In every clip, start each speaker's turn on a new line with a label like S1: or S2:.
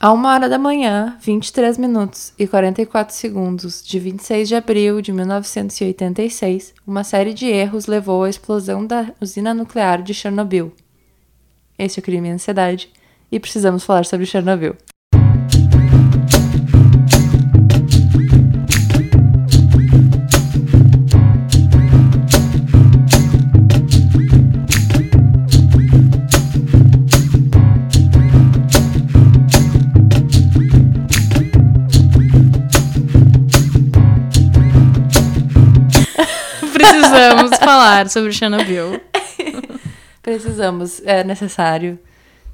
S1: A uma hora da manhã, 23 minutos e 44 segundos de 26 de abril de 1986, uma série de erros levou à explosão da usina nuclear de Chernobyl. Esse é o crime e ansiedade, e precisamos falar sobre Chernobyl.
S2: Precisamos falar sobre Chernobyl.
S1: Precisamos, é necessário.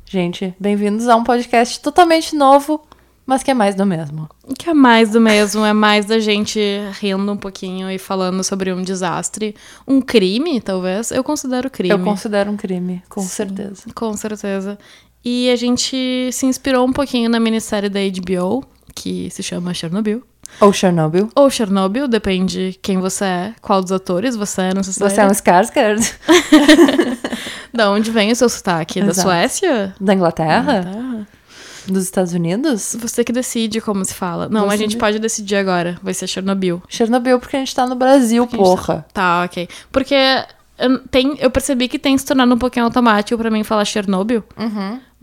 S1: Gente, bem-vindos a um podcast totalmente novo, mas que é mais do mesmo.
S2: Que é mais do mesmo, é mais da gente rindo um pouquinho e falando sobre um desastre. Um crime, talvez. Eu considero crime.
S1: Eu considero um crime, com certeza.
S2: Com certeza. E a gente se inspirou um pouquinho na minissérie da HBO, que se chama Chernobyl.
S1: Ou Chernobyl.
S2: Ou Chernobyl, depende quem você é, qual dos atores você é nessa série.
S1: Você é um Skarsgård?
S2: Da onde vem o seu sotaque? Da
S1: Exato.
S2: Suécia?
S1: Da Inglaterra?
S2: Inglaterra?
S1: Dos Estados Unidos?
S2: Você que decide como se fala. Não,
S1: Você
S2: a gente
S1: de-
S2: pode decidir agora. Vai ser Chernobyl.
S1: Chernobyl, porque a gente tá no Brasil,
S2: gente
S1: porra.
S2: Tá, ok. Porque eu, tem, eu percebi que tem se tornado um pouquinho automático pra mim falar Chernobyl.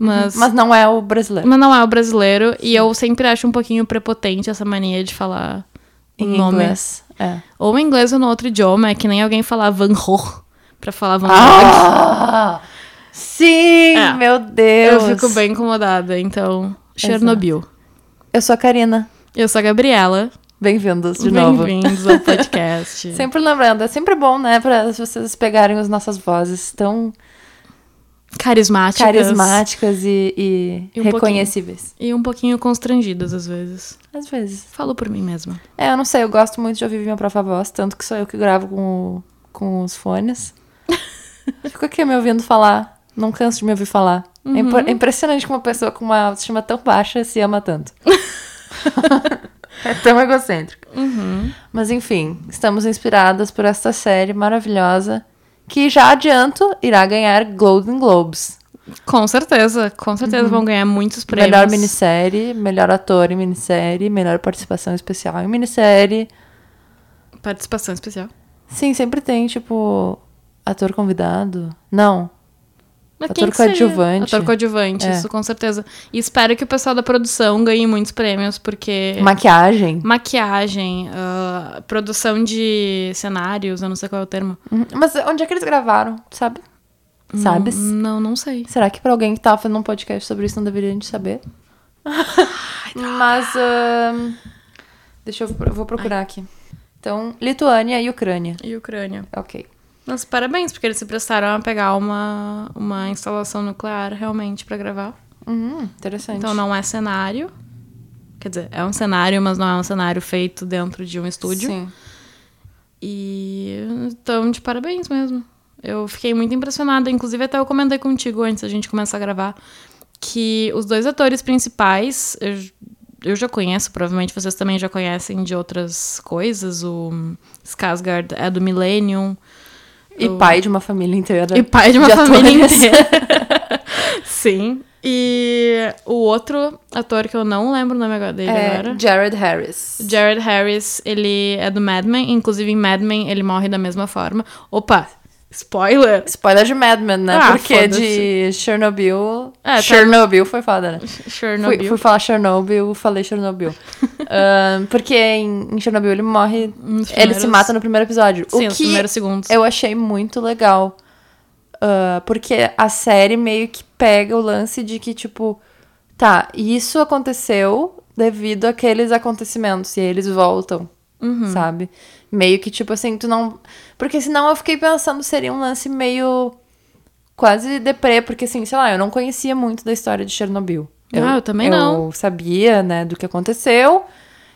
S2: Mas,
S1: Mas não é o brasileiro.
S2: mas não é o brasileiro. E eu sempre acho um pouquinho prepotente essa mania de falar
S1: Em
S2: nome.
S1: inglês. É.
S2: Ou em inglês ou no outro idioma. É que nem alguém falar Van Gogh pra falar Van Gogh.
S1: Ah! Sim,
S2: É.
S1: meu
S2: Eu
S1: Deus.
S2: fico bem incomodada. Então, Chernobyl.
S1: Eu sou a Karina.
S2: Eu sou a Gabriela.
S1: Bem-vindos de novo.
S2: Bem-vindos ao podcast.
S1: Sempre lembrando, é sempre bom, né, pra vocês pegarem as nossas vozes tão
S2: Carismáticas.
S1: carismáticas e, e,
S2: E um
S1: reconhecíveis.
S2: E um pouquinho constrangidas, às vezes.
S1: Às vezes.
S2: Falo por mim mesma.
S1: É, eu não sei, eu gosto muito de ouvir minha própria voz, tanto que sou eu que gravo com, o- com os fones. Fico aqui me ouvindo falar, não canso de me ouvir falar. É, impo- é impressionante que uma pessoa com uma autoestima tão baixa se ama tanto. é tão egocêntrico. Mas enfim, estamos inspiradas por esta série maravilhosa que já adianto irá ganhar Golden Globes.
S2: Com certeza, com certeza vão ganhar muitos prêmios.
S1: Melhor minissérie, melhor ator em minissérie, melhor participação especial em minissérie.
S2: Participação especial.
S1: Sim, sempre tem, tipo, ator convidado. Não.
S2: Mas
S1: Ator coadjuvante.
S2: Ator coadjuvante,
S1: É.
S2: isso com certeza. E espero que o pessoal da produção ganhe muitos prêmios, porque...
S1: Maquiagem.
S2: Maquiagem, ah, produção de cenários, eu não sei qual é o termo.
S1: Uhum. Mas onde é que eles gravaram, sabe? Sabes?
S2: Não, não sei.
S1: Será que pra alguém que tava fazendo um podcast sobre isso não deveria a gente saber? Mas. ahn, deixa eu, eu vou procurar aqui. Então, Lituânia e Ucrânia.
S2: E Ucrânia.
S1: Ok.
S2: Mas parabéns, porque eles se prestaram a pegar uma, uma instalação nuclear realmente pra gravar.
S1: Uhum, interessante.
S2: Então não é cenário. Quer dizer, é um cenário, mas não é um cenário feito dentro de um estúdio.
S1: Sim.
S2: E então, de parabéns mesmo. Eu fiquei muito impressionada. Inclusive, até eu comentei contigo antes da gente começar a gravar que os dois atores principais, eu, eu já conheço, provavelmente vocês também já conhecem de outras coisas. O Skarsgård é do Millennium.
S1: E pai de uma família inteira.
S2: E pai de uma
S1: de
S2: família
S1: atores.
S2: inteira. Sim. E o outro ator que eu não lembro o nome agora dele
S1: É
S2: agora.
S1: Jared Harris.
S2: Jared Harris, ele é do Mad Men, inclusive em Mad Men ele morre da mesma forma. Opa, spoiler!
S1: Spoiler de Mad Men, né?
S2: Ah,
S1: Porque
S2: foda-se.
S1: de Chernobyl.
S2: É, tá-
S1: Chernobyl foi foda, né?
S2: Chernobyl.
S1: Fui, fui falar Chernobyl, falei Chernobyl. Ahn, porque em, em Chernobyl ele morre.
S2: Nos
S1: Ele
S2: primeiros-
S1: se mata no primeiro episódio.
S2: Sim,
S1: o
S2: nos
S1: que
S2: primeiros segundos.
S1: eu achei muito legal. Ah, porque a série meio que pega o lance de que, tipo, tá, isso aconteceu devido àqueles acontecimentos. E eles voltam,
S2: Uhum.
S1: sabe? Meio que, tipo assim, tu não. Porque senão eu fiquei pensando, seria um lance meio. Quase deprê, porque assim, sei lá, eu não conhecia muito da história de Chernobyl.
S2: Ah, eu também
S1: eu
S2: não.
S1: sabia, né, do que aconteceu.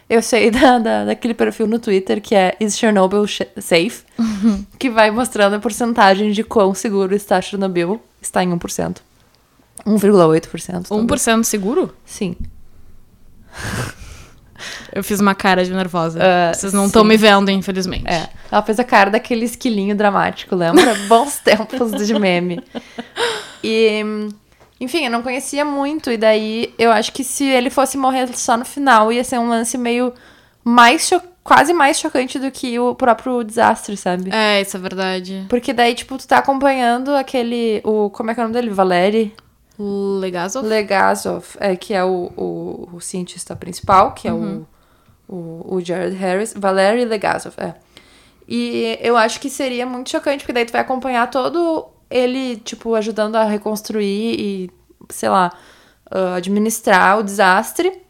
S1: Eu sei da, da- daquele perfil no Twitter que é Is Chernobyl Safe? Que vai mostrando a porcentagem de quão seguro está Chernobyl. Está em 1%. 1,8%. talvez.
S2: 1% seguro?
S1: Sim.
S2: Eu fiz uma cara de nervosa.
S1: Ah,
S2: Vocês não estão me vendo, infelizmente.
S1: É. Ela fez a cara daquele esquilinho dramático, lembra? Bons tempos de meme. E, Enfim, eu não conhecia muito, e daí eu acho que se ele fosse morrer só no final, ia ser um lance meio mais quase mais chocante do que o próprio desastre, sabe?
S2: É, isso é verdade.
S1: Porque daí, tipo, tu tá acompanhando aquele. O, como é que é o nome dele? Valeri
S2: Legazov?
S1: Legazov, é, que é o, o, o cientista principal, que é o, o, o Jared Harris. Valery Legazov, é. E eu acho que seria muito chocante, porque daí tu vai acompanhar todo ele, tipo, ajudando a reconstruir e, sei lá, ah, administrar o desastre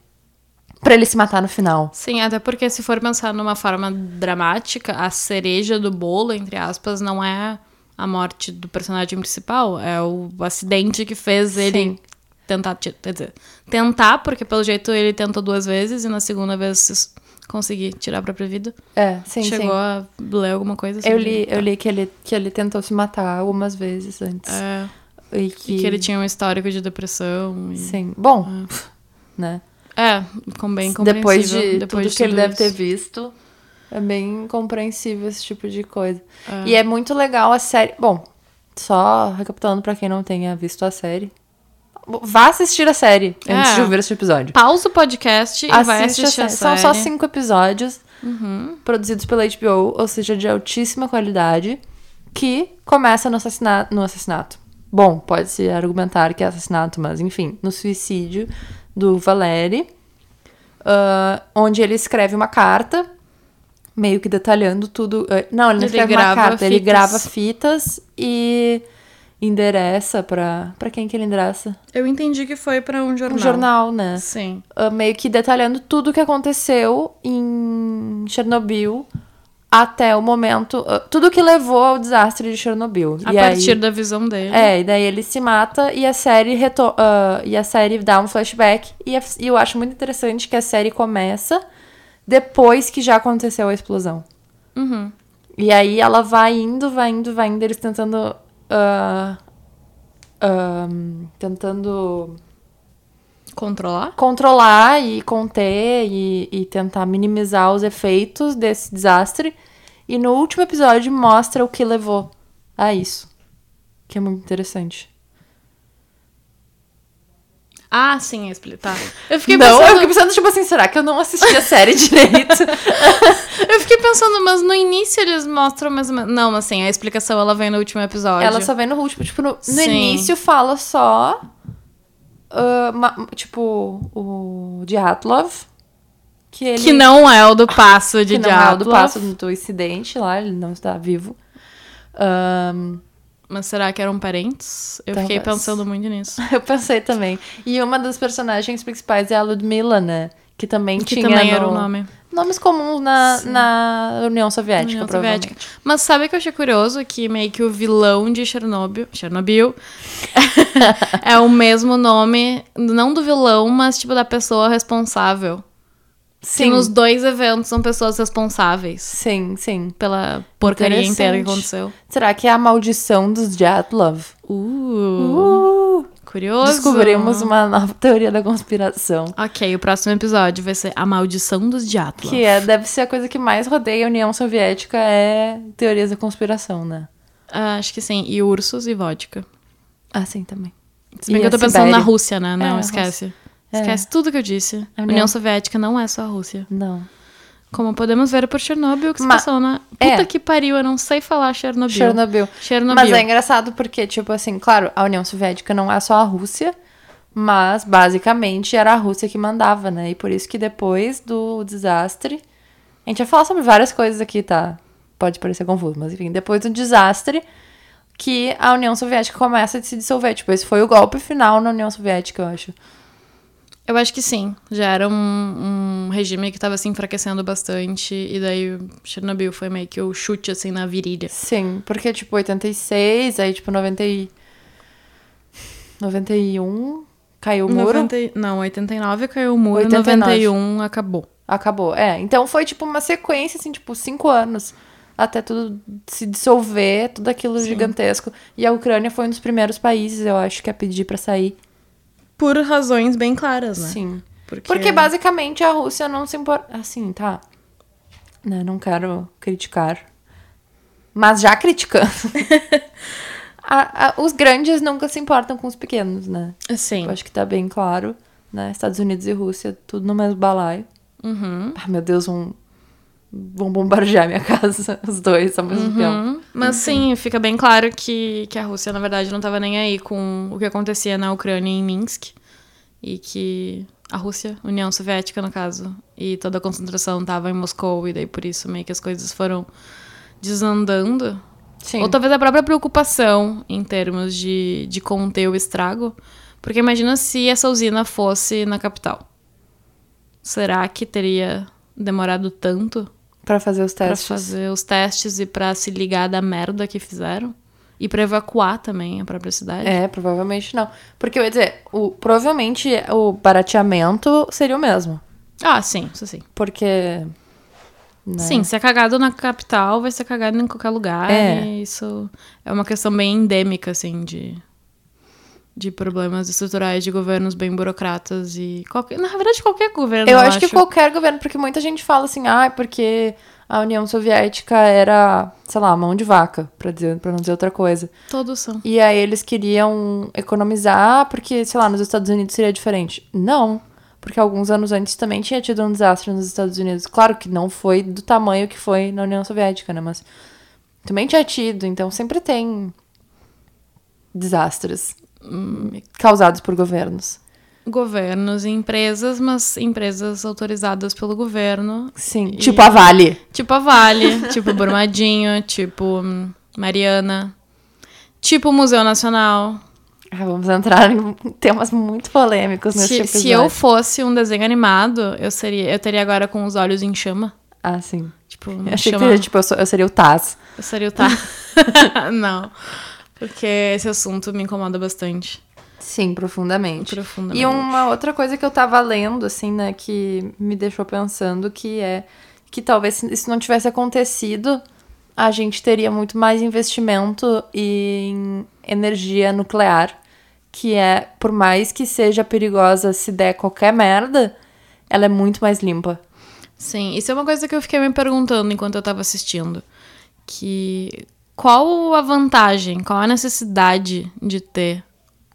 S1: pra ele se matar no final.
S2: Sim, até porque se for pensar numa forma dramática, a cereja do bolo, entre aspas, não é a morte do personagem principal, é o acidente que fez ele
S1: Sim.
S2: tentar, ti- quer dizer, tentar, porque pelo jeito ele tentou duas vezes e na segunda vez conseguir tirar a própria vida.
S1: É, sim,
S2: Chegou
S1: sim.
S2: a ler alguma coisa
S1: Eu
S2: sobre-
S1: li,
S2: tá.
S1: eu li que ele, que ele tentou se matar algumas vezes antes.
S2: É,
S1: E
S2: e
S1: que,
S2: que ele tinha um histórico de depressão. E...
S1: Sim. Bom, né?
S2: É, com bem
S1: Depois
S2: compreensível,
S1: de
S2: depois
S1: tudo
S2: de
S1: que ele
S2: tudo
S1: deve ter
S2: isso.
S1: visto, é bem compreensível esse tipo de coisa.
S2: É.
S1: E é muito legal a série. Bom, só recapitulando pra quem não tenha visto a série. Vá assistir a série antes
S2: É.
S1: de ouvir esse episódio.
S2: Pausa o podcast e vai
S1: Assiste
S2: assistir a série.
S1: São só cinco episódios
S2: Uhum.
S1: produzidos pela HBO, ou seja, de altíssima qualidade, que começa no assassinato. No assassinato. Bom, pode-se argumentar que é assassinato, mas enfim, no suicídio do Valeri, ah, onde ele escreve uma carta, meio que detalhando tudo. ah, Não, ele não
S2: Ele
S1: escreve uma carta, ele
S2: fitas.
S1: grava fitas e endereça pra. Pra quem que ele endereça?
S2: Eu entendi que foi pra um jornal.
S1: Um jornal, né?
S2: Sim.
S1: uh, meio que detalhando tudo o que aconteceu em Chernobyl até o momento. uh, tudo que levou ao desastre de Chernobyl.
S2: A
S1: e
S2: partir
S1: aí,
S2: da visão dele.
S1: É, e daí ele se mata e a série reto uh, e a série dá um flashback. E, a- e eu acho muito interessante que a série começa depois que já aconteceu a explosão.
S2: Uhum.
S1: E aí ela vai indo, vai indo, vai indo, eles tentando. ah, ahn, tentando
S2: Controlar?
S1: controlar e conter e, e tentar minimizar os efeitos desse desastre. E no último episódio mostra o que levou a isso. Que é muito interessante.
S2: Ah, sim, expli- tá. Eu fiquei
S1: não, eu
S2: pensando.
S1: fiquei pensando, tipo assim, será que eu não assisti a série direito?
S2: Eu fiquei pensando, mas no início eles mostram mais ou menos. Não, mas assim, a explicação ela vem no último episódio.
S1: Ela só vem no último. Tipo, no, no início fala só. ah, ma- tipo, o Dyatlov. Que ele.
S2: Que não é o do passo de
S1: que não é o do
S2: Dyatlov.
S1: passo do incidente lá, ele não está vivo. Ahn,
S2: Mas será que eram parentes? Eu
S1: Talvez.
S2: fiquei pensando muito nisso.
S1: eu pensei também. E uma das personagens principais é a Ludmilla, né? Que também
S2: Que
S1: tinha
S2: também
S1: no-
S2: era o nome.
S1: nomes comuns na, na União Soviética,
S2: União
S1: provavelmente.
S2: Soviética. Mas sabe o que eu achei curioso? Que meio que o vilão de Chernobyl, Chernobyl é o mesmo nome, não do vilão, mas tipo da pessoa responsável. Que
S1: Sim,
S2: nos dois eventos são pessoas responsáveis
S1: sim, sim.
S2: pela porcaria inteira que aconteceu.
S1: Será que é a maldição dos Dyatlov?
S2: Uh,
S1: Uh,
S2: curioso.
S1: descobrimos uma nova teoria da conspiração.
S2: Ok, o próximo episódio vai ser A Maldição dos Dyatlov.
S1: Que é, deve ser a coisa que mais rodeia a União Soviética é teorias da conspiração, né?
S2: Ah, acho que sim. E ursos e vodka.
S1: Ah, sim, também.
S2: Se bem
S1: E
S2: que eu tô pensando
S1: Sibéria?
S2: na Rússia, né?
S1: É,
S2: Não,
S1: a
S2: esquece.
S1: É.
S2: Esquece tudo que eu disse.
S1: A
S2: A
S1: União-
S2: União Soviética não é só a Rússia.
S1: Não.
S2: Como podemos ver por Chernobyl, que se passou na...
S1: é.
S2: Puta que pariu, eu não sei falar Chernobyl.
S1: Chernobyl.
S2: Chernobyl.
S1: Mas é engraçado porque, tipo assim, claro, a União Soviética não é só a Rússia, mas basicamente era a Rússia que mandava, né? E por isso que depois do desastre. A gente vai falar sobre várias coisas aqui, tá? Pode parecer confuso, mas enfim, depois do desastre que a União Soviética começa a se dissolver. Tipo, esse foi o golpe final na União Soviética, eu acho.
S2: Eu acho que sim. Já era um, um regime que tava se enfraquecendo bastante. E daí Chernobyl foi meio que o chute, assim, na virilha.
S1: Sim, porque, tipo, 86, aí, tipo, 90 e... 91, caiu o muro.
S2: 90 e- Não, 89 caiu o muro,
S1: 89.
S2: 91 acabou.
S1: Acabou. É, então foi tipo uma sequência, assim, tipo, cinco anos até tudo se dissolver, tudo aquilo gigantesco. E a Ucrânia foi um dos primeiros países, eu acho, que a pedir pra sair.
S2: Por razões bem claras, né?
S1: Sim.
S2: Porque,
S1: Porque basicamente a Rússia não se importa. Assim, tá. Né, não quero criticar. Mas já criticando. a- a- os grandes nunca se importam com os pequenos, né?
S2: Sim.
S1: Eu acho que tá bem claro, né? Estados Unidos e Rússia, tudo no mesmo balaio.
S2: Uhum.
S1: Ah, meu Deus, vão, vão bombardear minha casa, os dois ao mesmo tempo.
S2: Uhum. Mas sim, fica bem claro que, que a Rússia, na verdade, não tava nem aí com o que acontecia na Ucrânia e em Minsk. E que a Rússia, União Soviética, no caso, e toda a concentração tava em Moscou, e daí por isso meio que as coisas foram desandando.
S1: Sim.
S2: Ou talvez a própria preocupação em termos de, de conter o estrago. Porque imagina se essa usina fosse na capital. Será que teria demorado tanto
S1: Pra fazer os
S2: Pra
S1: testes.
S2: fazer os testes e pra se ligar da merda que fizeram? E pra evacuar também a própria cidade?
S1: É, provavelmente não. Porque eu ia dizer, o, provavelmente o barateamento seria o mesmo.
S2: Ah, sim, isso sim.
S1: Porque. né?
S2: Sim, se é cagado na capital, vai ser cagado em qualquer lugar.
S1: É.
S2: E isso é uma questão bem endêmica, assim, de, de problemas estruturais de governos bem burocratas e. Qualquer, na verdade, qualquer governo.
S1: Eu acho que qualquer governo, porque muita gente fala assim, ah, porque a União Soviética era, sei lá, mão de vaca, pra, dizer, pra não dizer outra coisa.
S2: Todos são.
S1: E aí eles queriam economizar porque, sei lá, nos Estados Unidos seria diferente. Não, porque alguns anos antes também tinha tido um desastre nos Estados Unidos. Claro que não foi do tamanho que foi na União Soviética, né? Mas também tinha tido, então sempre tem desastres causados por governos.
S2: Governos e empresas, mas empresas autorizadas pelo governo.
S1: Sim,
S2: E-
S1: tipo a Vale.
S2: Tipo a Vale, tipo Brumadinho, tipo hum, Mariana, tipo Museu Nacional.
S1: Ah, vamos entrar em temas muito polêmicos nesse
S2: Se,
S1: episódio.
S2: se eu fosse um desenho animado, eu seria, eu teria agora com os olhos em chama.
S1: Ah, sim.
S2: Tipo,
S1: Eu achei que
S2: chama-
S1: seria, tipo, eu, sou- eu seria o Taz.
S2: eu seria o tá. Não. Porque esse assunto me incomoda bastante.
S1: Sim, profundamente.
S2: Profundamente.
S1: E uma outra coisa que eu tava lendo, assim, né, que me deixou pensando, que é que talvez se isso não tivesse acontecido, a gente teria muito mais investimento em energia nuclear, que é, por mais que seja perigosa se der qualquer merda, ela é muito mais limpa.
S2: Sim, isso é uma coisa que eu fiquei me perguntando enquanto eu tava assistindo. Que qual a vantagem, qual a necessidade de ter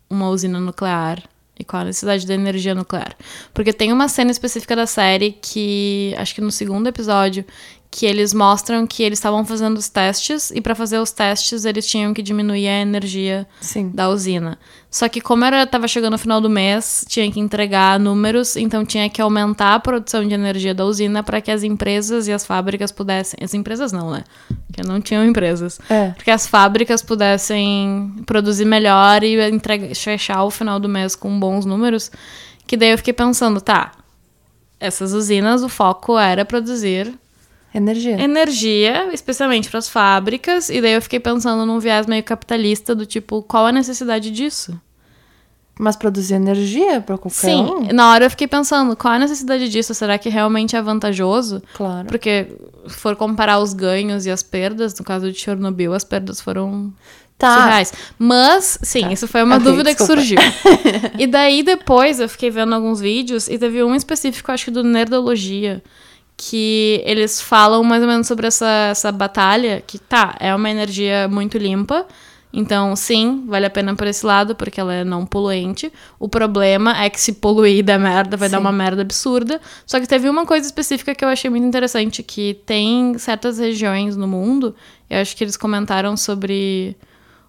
S2: uma usina nuclear e qual a necessidade da energia nuclear? Porque tem uma cena específica da série que acho que no segundo episódio que eles mostram que eles estavam fazendo os testes e para fazer os testes eles tinham que diminuir a energia
S1: Sim.
S2: da usina. Só que como era tava chegando no final do mês, tinha que entregar números, então tinha que aumentar a produção de energia da usina para que as empresas e as fábricas pudessem, as empresas não, né? Porque não tinham empresas.
S1: É.
S2: Porque as fábricas pudessem produzir melhor e entregar, fechar o final do mês com bons números. Que daí eu fiquei pensando, tá, essas usinas, o foco era produzir
S1: Energia.
S2: energia, especialmente para as fábricas, e daí eu fiquei pensando num viés meio capitalista do tipo, qual a necessidade disso?
S1: Mas produzir energia pra qualquer
S2: Sim,
S1: um?
S2: na hora eu fiquei pensando, qual a necessidade disso? Será que realmente é vantajoso?
S1: Claro.
S2: Porque se for comparar os ganhos e as perdas, no caso de Chernobyl, as perdas foram
S1: Tá.
S2: surreais. Mas, sim, isso foi uma
S1: Ok,
S2: dúvida que
S1: desculpa.
S2: surgiu. e daí depois eu fiquei vendo alguns vídeos e teve um específico, acho que do Nerdologia, que eles falam mais ou menos sobre essa, essa batalha, que tá, é uma energia muito limpa. Então, sim, vale a pena por esse lado, porque ela é não poluente. O problema é que se poluir da merda, vai dar
S1: Sim.
S2: uma merda absurda. Só que teve uma coisa específica que eu achei muito interessante, que tem certas regiões no mundo, eu acho que eles comentaram sobre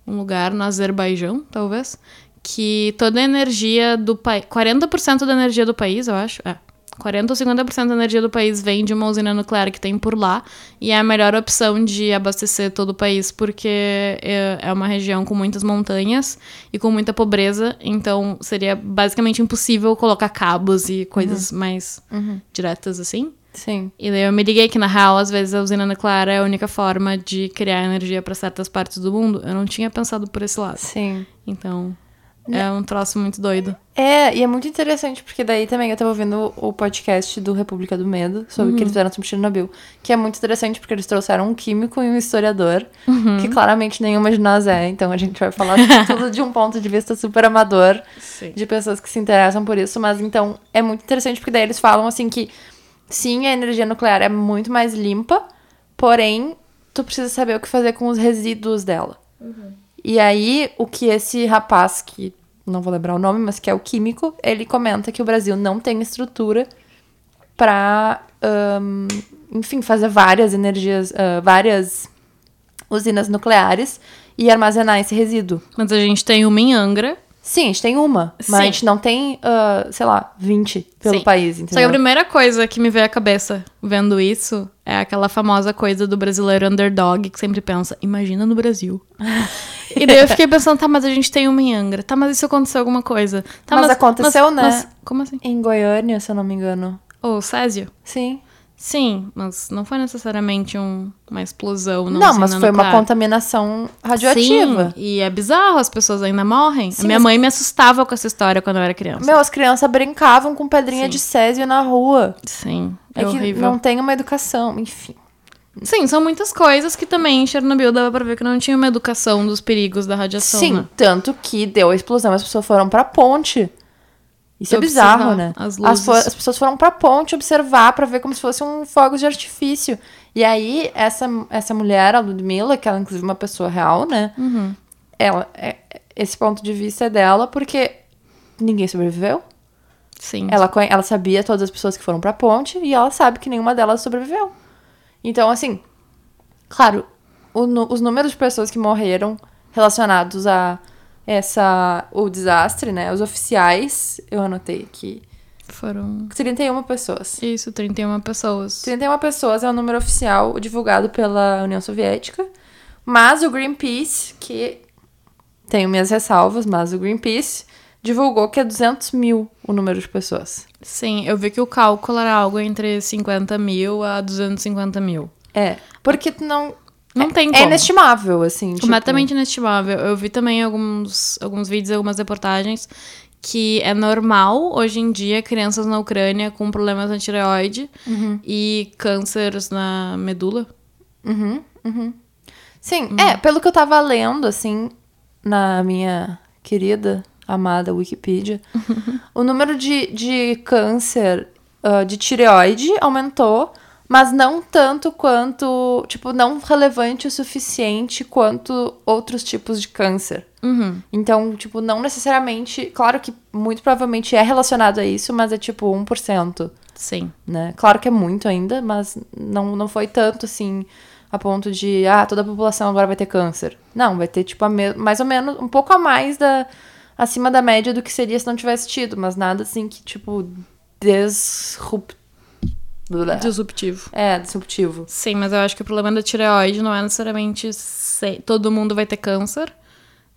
S2: um lugar no Azerbaijão, talvez, que toda a energia do país, 40% da energia do país, eu acho, é, 40 ou 50% da energia do país vem de uma usina nuclear que tem por lá, e é a melhor opção de abastecer todo o país, porque é é uma região com muitas montanhas e com muita pobreza, então seria basicamente impossível colocar cabos e coisas mais diretas assim.
S1: Sim.
S2: E daí eu me liguei que, na real, às vezes a usina nuclear é a única forma de criar energia para certas partes do mundo. Eu não tinha pensado por esse lado.
S1: Sim.
S2: Então, é um troço muito doido.
S1: É, e é muito interessante, porque daí também eu tava ouvindo o podcast do República do Medo, sobre o que eles fizeram sobre Chernobyl. Que é muito interessante, porque eles trouxeram um químico e um historiador, que claramente nenhuma de nós é. Então a gente vai falar tudo de um ponto de vista super amador,
S2: Sim.
S1: de pessoas que se interessam por isso. Mas então é muito interessante, porque daí eles falam assim que sim, a energia nuclear é muito mais limpa, porém, tu precisa saber o que fazer com os resíduos dela. E aí, o que esse rapaz, que não vou lembrar o nome, mas que é o químico, ele comenta que o Brasil não tem estrutura para, um, enfim, fazer várias energias, uh, várias usinas nucleares e armazenar esse resíduo.
S2: Mas a gente tem uma em Angra.
S1: Sim, a gente tem uma, mas
S2: Sim.
S1: a gente não tem, uh, sei lá, 20 pelo
S2: Sim.
S1: país,
S2: Só que a
S1: entendeu?
S2: primeira coisa que me veio à cabeça vendo isso é aquela famosa coisa do brasileiro underdog que sempre pensa, imagina no Brasil. e daí eu fiquei pensando, tá, mas a gente tem uma em Angra. Tá, mas se aconteceu alguma coisa? Tá,
S1: Mas aconteceu, né?
S2: como assim?
S1: Em Goiânia, se eu não me engano.
S2: Ô, Césio?
S1: Sim.
S2: Sim, mas não foi necessariamente um- uma explosão.
S1: Não,
S2: Não,
S1: mas
S2: usina
S1: foi uma
S2: nuclear.
S1: contaminação radioativa.
S2: Sim, e é bizarro, as pessoas ainda morrem.
S1: Sim,
S2: a minha
S1: mas-
S2: mãe me assustava com essa história quando eu era criança.
S1: Meu, as crianças brincavam com pedrinha
S2: Sim.
S1: de césio na rua.
S2: Sim,
S1: É,
S2: é, horrível.
S1: não tem uma educação, enfim.
S2: Sim, são muitas coisas que também em Chernobyl dava pra ver que não tinha uma educação dos perigos da radiação,
S1: Sim,
S2: né?
S1: tanto que deu a explosão, as pessoas foram pra ponte. Isso é
S2: Observar
S1: bizarro, né?
S2: as luzes.
S1: as pessoas foram pra ponte observar pra ver como se fosse um fogo de artifício. E aí, essa, essa mulher, a Ludmilla, que ela é inclusive uma pessoa real, né?
S2: Uhum.
S1: Ela, é- esse ponto de vista é dela porque ninguém sobreviveu.
S2: Sim.
S1: Ela, ela sabia todas as pessoas que foram pra ponte e ela sabe que nenhuma delas sobreviveu. Então, assim, claro, o os números de pessoas que morreram relacionados a essa o desastre, né? Os oficiais, eu anotei aqui,
S2: Foram.
S1: 31 pessoas.
S2: Isso, 31 pessoas.
S1: 31 pessoas é o número oficial divulgado pela União Soviética. Mas o Greenpeace, que tenho minhas ressalvas, mas o Greenpeace divulgou que é 200 mil o número de pessoas.
S2: Sim, eu vi que o cálculo era algo entre 50 mil a 250 mil.
S1: É, porque tu não.
S2: Não tem
S1: É
S2: como.
S1: inestimável, assim. tipo-
S2: Completamente inestimável. Eu vi também alguns, alguns vídeos, algumas reportagens que é normal hoje em dia crianças na Ucrânia com problemas na tireoide e cânceres na medula.
S1: Uhum, uhum. Sim, é, pelo que eu tava lendo, assim, na minha querida, amada Wikipedia, o número de, de câncer ah, de tireoide aumentou, mas não tanto quanto, tipo, não relevante o suficiente quanto outros tipos de câncer.
S2: Uhum.
S1: Então, tipo, não necessariamente, claro que muito provavelmente é relacionado a isso, mas é tipo 1%.
S2: Sim.
S1: né? Claro que é muito ainda, mas não, não foi tanto assim a ponto de, ah, toda a população agora vai ter câncer. Não, vai ter tipo mais ou menos um pouco a mais acima da média do que seria se não tivesse tido, mas nada assim que tipo disrupt...
S2: Disruptivo.
S1: É, disruptivo.
S2: Sim, mas eu acho que o problema da tireoide não é necessariamente se- todo mundo vai ter câncer,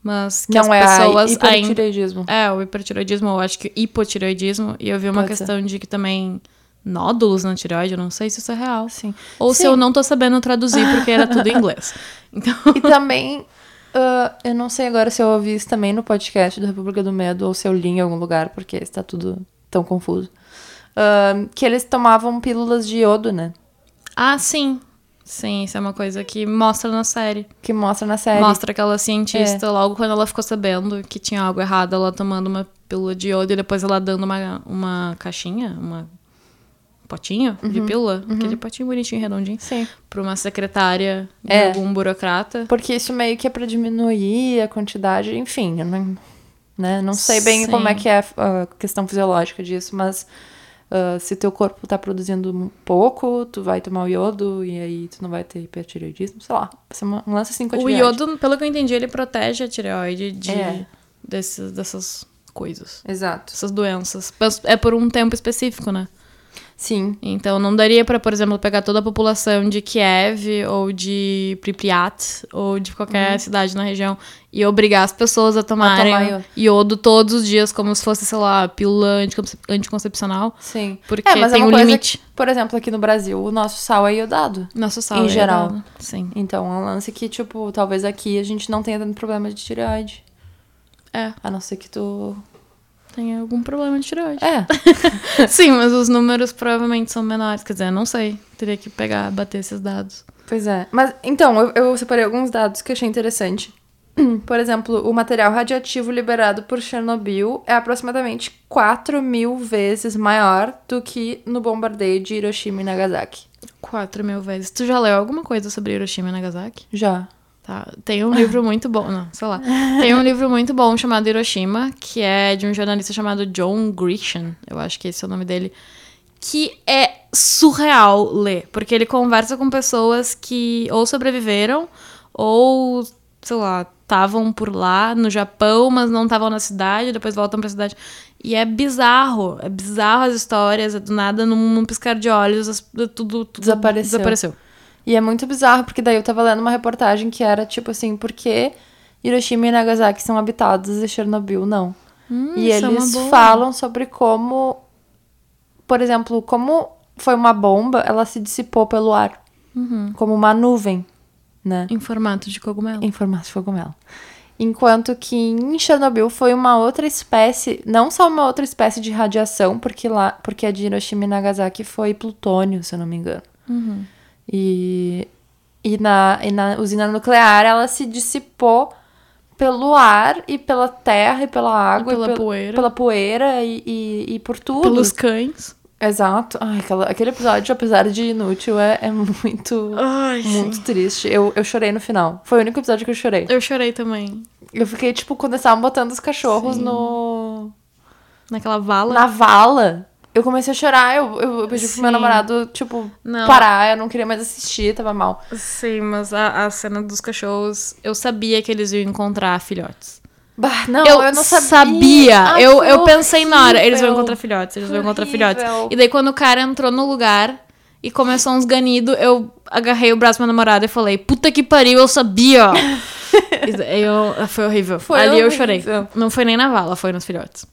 S2: mas que
S1: não
S2: as
S1: é
S2: pessoas
S1: a
S2: ainda.
S1: hipertireoidismo.
S2: É, o hipertireoidismo, eu acho que hipotireoidismo, e eu vi uma
S1: Pode
S2: questão de que também nódulos na tireoide, eu não sei se isso é real.
S1: Sim.
S2: Ou se
S1: Sim.
S2: eu não tô sabendo traduzir porque era tudo em inglês. Então,
S1: E também, ah, eu não sei agora se eu ouvi isso também no podcast do República do Medo ou se eu li em algum lugar, porque está tudo tão confuso. Que eles tomavam pílulas de iodo, né?
S2: ah, sim. Sim, isso é uma coisa que mostra na série.
S1: Que mostra na série.
S2: Mostra aquela cientista, logo quando ela ficou sabendo que tinha algo errado, ela tomando uma pílula de iodo e depois ela dando uma, uma caixinha, uma potinho de pílula, aquele potinho bonitinho, redondinho,
S1: Sim.
S2: pra uma secretária de
S1: É.
S2: algum burocrata.
S1: Porque isso meio que é pra diminuir a quantidade, enfim, eu não, né, não sei bem
S2: Sim.
S1: como é que é a questão fisiológica disso, mas ah, se teu corpo tá produzindo um pouco, tu vai tomar o iodo e aí tu não vai ter hipertireoidismo, sei lá. Vai ser uma- um lance assim com a
S2: O iodo, pelo que eu entendi, ele protege a tireoide de,
S1: É.
S2: desses, dessas coisas,
S1: Exato.
S2: dessas doenças. Mas É por um tempo específico, né?
S1: Sim.
S2: Então não daria pra, por exemplo, pegar toda a população de Kiev ou de Pripyat ou de qualquer cidade na região e obrigar as pessoas a tomarem
S1: tomar iodo.
S2: todos os dias como se fosse, sei lá, pílula anticoncep- anticoncepcional.
S1: Sim.
S2: Porque
S1: é, mas
S2: tem
S1: é uma
S2: um
S1: coisa
S2: limite.
S1: que, por exemplo, aqui no Brasil, o nosso sal é iodado.
S2: Nosso sal
S1: Em
S2: é
S1: geral.
S2: iodado. Sim.
S1: Então, é um lance que, tipo, talvez aqui a gente não tenha tanto problema de tireoide.
S2: É,
S1: A não ser que tu.
S2: Tem algum problema de tireoide.
S1: É.
S2: Sim, mas os números provavelmente são menores. Quer dizer, não sei. Teria que pegar, bater esses dados.
S1: Pois é. Mas, então, eu, eu separei alguns dados que eu achei interessante. Por exemplo, o material radioativo liberado por Chernobyl é aproximadamente 4 mil vezes maior do que no bombardeio de Hiroshima e Nagasaki.
S2: Quatro mil vezes. Tu já leu alguma coisa sobre Hiroshima e Nagasaki?
S1: Já.
S2: Tá? Tem um livro muito bom, não, sei lá. Tem um livro muito bom chamado Hiroshima, que é de um jornalista chamado John Grisham, eu acho que esse é o nome dele, que é surreal ler, porque ele conversa com pessoas que ou sobreviveram ou, sei lá, estavam por lá no Japão, mas não estavam na cidade, depois voltam pra cidade. E é bizarro, é bizarro as histórias, é do nada, num, num piscar de olhos, tudo, tudo
S1: Desapareceu.
S2: desapareceu.
S1: E é muito bizarro, porque daí eu tava lendo uma reportagem que era tipo assim, por que Hiroshima e Nagasaki são habitados e Chernobyl não? e
S2: isso é
S1: eles
S2: boa.
S1: falam sobre como, por exemplo, como foi uma bomba, ela se dissipou pelo ar.
S2: Uhum.
S1: Como uma nuvem, né?
S2: Em formato de cogumelo.
S1: Em formato de cogumelo. Enquanto que em Chernobyl foi uma outra espécie, não só uma outra espécie de radiação, porque lá, porque a de Hiroshima e Nagasaki foi plutônio, se eu não me engano. E, e, na, e na usina nuclear ela se dissipou pelo ar e pela terra e pela água
S2: pela
S1: pel-
S2: poeira.
S1: pela poeira e, e, e por tudo.
S2: Pelos cães.
S1: Exato. Ai, aquela- aquele episódio, apesar de inútil, é, é muito,
S2: Ai,
S1: muito triste. Eu, eu chorei no final. Foi o único episódio que eu chorei.
S2: Eu chorei também.
S1: Eu fiquei, tipo, quando eles estavam botando os cachorros
S2: Sim.
S1: no.
S2: Naquela vala.
S1: na vala. Eu comecei a chorar, eu, eu, eu pedi pro meu
S2: Sim.
S1: namorado, tipo,
S2: Não.
S1: parar, eu não queria mais assistir, tava mal.
S2: Sim, mas a, a cena dos cachorros, eu sabia que eles iam encontrar filhotes.
S1: Bah, não,
S2: eu,
S1: eu, não sabia.
S2: sabia.
S1: Ai,
S2: eu, eu pensei na hora, eles vão encontrar filhotes, eles vão encontrar filhotes. E daí quando o cara entrou no lugar e começou uns ganidos, eu agarrei o braço do meu namorado e falei, puta que pariu, eu sabia. Eu, foi horrível.
S1: Foi
S2: Ali eu
S1: horrível.
S2: chorei. Não foi nem na vala, foi nos filhotes.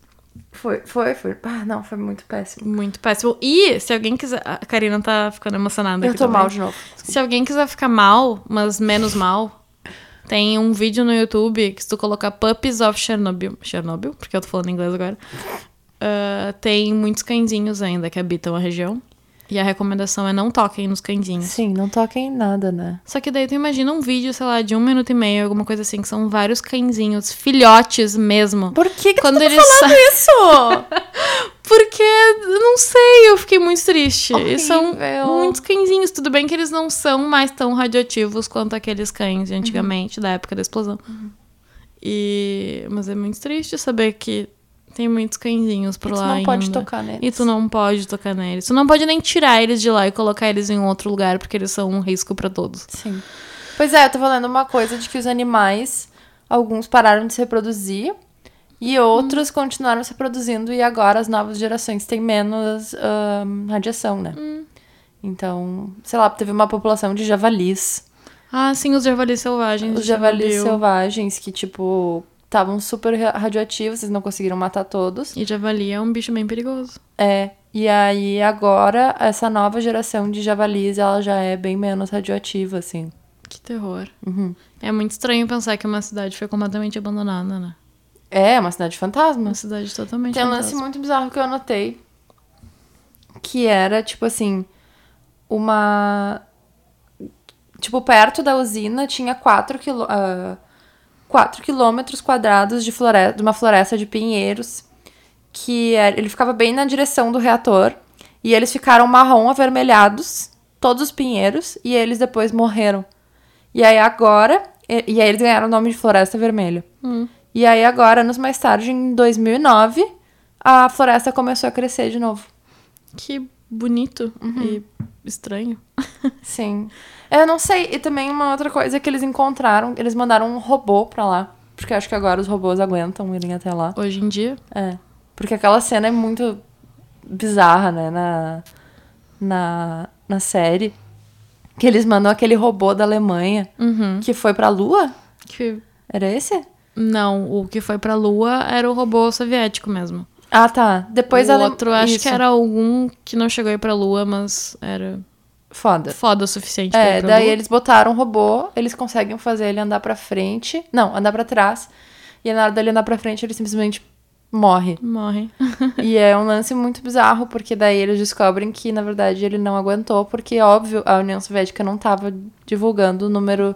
S1: Foi, foi, foi. Ah, não, foi muito péssimo.
S2: Muito péssimo. E se alguém quiser. A Karina tá ficando emocionada
S1: Eu tô
S2: também.
S1: mal de novo.
S2: Se alguém quiser ficar mal, mas menos mal, tem um vídeo no YouTube que se tu colocar Puppies of Chernobyl, Chernobyl, porque eu tô falando inglês agora, ah, tem muitos cãezinhos ainda que habitam a região. E a recomendação é não toquem nos cãezinhos.
S1: Sim, não toquem em nada, né?
S2: Só que daí tu imagina um vídeo, sei lá, de um minuto e meio, alguma coisa assim, que são vários cãezinhos, filhotes mesmo.
S1: Por que, que
S2: Quando
S1: tu tá
S2: eles
S1: falando isso?
S2: Porque, não sei, eu fiquei muito triste. E são muitos cãezinhos. Tudo bem que eles não são mais tão radioativos quanto aqueles cães de antigamente, da época da explosão. E... Mas é muito triste saber que tem muitos cãezinhos por
S1: E tu
S2: lá
S1: não pode
S2: ainda.
S1: tocar neles.
S2: E tu não pode tocar neles. Tu não pode nem tirar eles de lá e colocar eles em outro lugar, porque eles são um risco pra todos.
S1: Sim. Pois é, eu tava lendo uma coisa de que os animais, alguns pararam de se reproduzir e outros continuaram se reproduzindo e agora as novas gerações têm menos ahn, radiação, né? Então, sei lá, teve uma população de javalis.
S2: Ah, sim, os javalis selvagens.
S1: Os
S2: de
S1: javalis selvagens que, tipo, estavam super radioativos, eles não conseguiram matar todos.
S2: E javali é um bicho bem perigoso.
S1: É. E aí agora essa nova geração de javalis, ela já é bem menos radioativa, assim.
S2: Que terror.
S1: Uhum.
S2: É muito estranho pensar que uma cidade foi completamente abandonada, né?
S1: É, uma cidade fantasma.
S2: Uma cidade totalmente
S1: Tem um lance muito bizarro que eu anotei. Que era, tipo assim, uma. Tipo, perto da usina tinha 4 quilômetros. Uh ah, 4 quilômetros quadrados de, floresta, de uma floresta de pinheiros, que era, ele ficava bem na direção do reator, e eles ficaram marrom avermelhados, todos os pinheiros, e eles depois morreram. E aí agora, e, e aí eles ganharam o nome de Floresta Vermelha.
S2: Hum.
S1: E aí agora, anos mais tarde, em 2009, a floresta começou a crescer de novo.
S2: Que bonito
S1: uhum.
S2: e estranho.
S1: Sim. Eu não sei. E também uma outra coisa que eles encontraram, eles mandaram um robô pra lá. Porque acho que agora os robôs aguentam irem até lá.
S2: Hoje em dia,
S1: É. Porque aquela cena é muito bizarra, né? Na, na, na série. Que eles mandam aquele robô da Alemanha
S2: uhum,
S1: que foi pra Lua?
S2: que
S1: Era esse?
S2: não, o que foi pra Lua era o robô soviético mesmo.
S1: Ah, tá. Depois
S2: o
S1: Ale-
S2: outro, acho
S1: Isso.
S2: que era algum que não chegou aí pra Lua, mas era
S1: Foda.
S2: foda o suficiente pra
S1: É,
S2: pra
S1: daí eles botaram um robô, eles conseguem fazer ele andar pra frente. Não, andar pra trás. E na hora dele andar pra frente, ele simplesmente morre.
S2: Morre.
S1: e é um lance muito bizarro, porque daí eles descobrem que, na verdade, ele não aguentou, porque, óbvio, a União Soviética não tava divulgando o número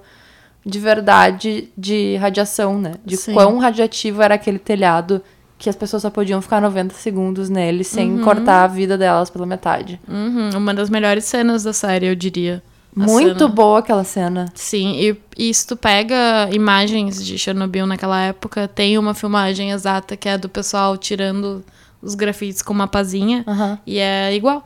S1: de verdade de radiação, né? De
S2: Sim.
S1: quão radiativo era aquele telhado que as pessoas só podiam ficar 90 segundos nele
S2: Uhum.
S1: sem cortar a vida delas pela metade.
S2: Uhum, uma das melhores cenas da série, eu diria. a
S1: Muito
S2: cena.
S1: boa aquela cena.
S2: Sim, e, e se tu pega imagens de Chernobyl naquela época, tem uma filmagem exata que é do pessoal tirando os grafites com uma pazinha.
S1: Aham.
S2: E é igual.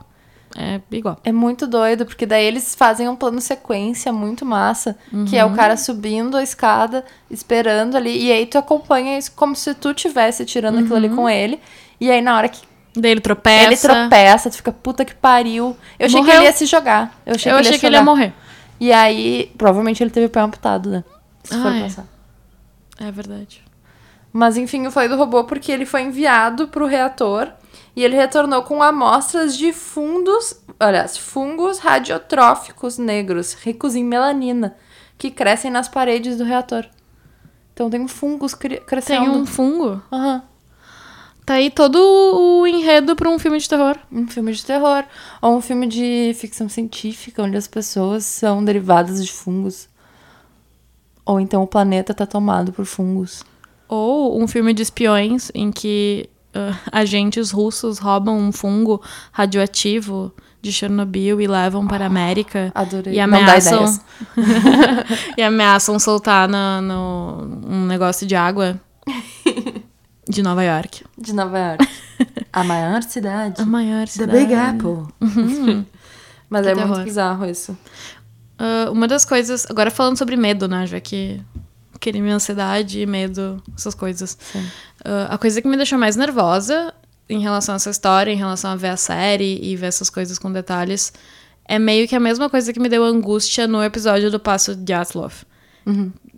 S2: É igual.
S1: É muito doido, porque daí eles fazem um plano sequência muito massa, que é o cara subindo a escada, esperando ali, e aí tu acompanha isso como se tu tivesse tirando aquilo ali com ele. E aí na hora que
S2: Daí ele tropeça.
S1: ele tropeça, tu fica puta que pariu. Eu achei que
S2: Morreu.
S1: ele ia se jogar. Eu achei,
S2: Eu
S1: que, ele
S2: achei
S1: ia
S2: que ele ia morrer.
S1: E aí, provavelmente ele teve o pé amputado, né? Se for
S2: Ah, é.
S1: pensar.
S2: É verdade.
S1: Mas enfim, foi do robô porque ele foi enviado pro reator e ele retornou com amostras de fundos, aliás, fungos radiotróficos negros, ricos em melanina, que crescem nas paredes do reator. Então tem fungos cre
S2: Tem
S1: crescendo.
S2: um fungo.
S1: Aham.
S2: Tá aí todo o enredo pra um filme de terror.
S1: Um filme de terror. Ou um filme de ficção científica, onde as pessoas são derivadas de fungos. Ou então o planeta tá tomado por fungos.
S2: Ou um filme de espiões em que ah, agentes russos roubam um fungo radioativo de Chernobyl e levam para a América.
S1: Adorei.
S2: E ameaçam, e ameaçam soltar no, no- um negócio de água de Nova York.
S1: De Nova York. A maior cidade.
S2: A maior
S1: The
S2: cidade.
S1: Big Apple. Mas
S2: Que
S1: é muito
S2: terror.
S1: bizarro isso.
S2: Ah, uma das coisas. Agora falando sobre medo, né? Já que queria minha ansiedade, medo, essas coisas. Ah, a coisa que me deixou mais nervosa em relação a essa história, em relação a ver a série e ver essas coisas com detalhes, é meio que a mesma coisa que me deu angústia no episódio do Passo de Atlov.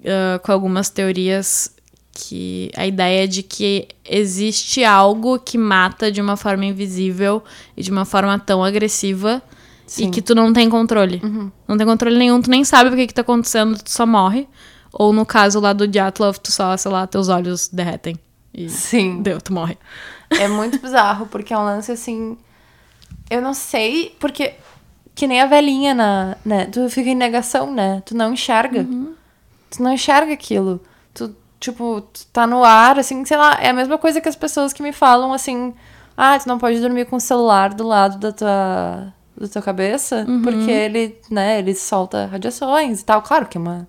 S2: Ah, com algumas teorias que a ideia de que existe algo que mata de uma forma invisível e de uma forma tão agressiva
S1: Sim.
S2: e que tu não tem controle. Não tem controle nenhum, tu nem sabe o que, que tá acontecendo, tu só morre. Ou no caso lá do Dyatlov, tu só, sei lá, teus olhos derretem. E
S1: Sim.
S2: deu, tu morre.
S1: É muito bizarro, porque é um lance assim. Eu não sei, porque. Que nem a velhinha na. Né? Tu fica em negação, né? Tu não enxerga. Tu não enxerga aquilo. Tu, tipo, tu tá no ar, assim, sei lá. É a mesma coisa que as pessoas que me falam assim. Ah, tu não pode dormir com o celular do lado da tua. Da tua cabeça, porque ele, né, ele solta radiações e tal. Claro que é uma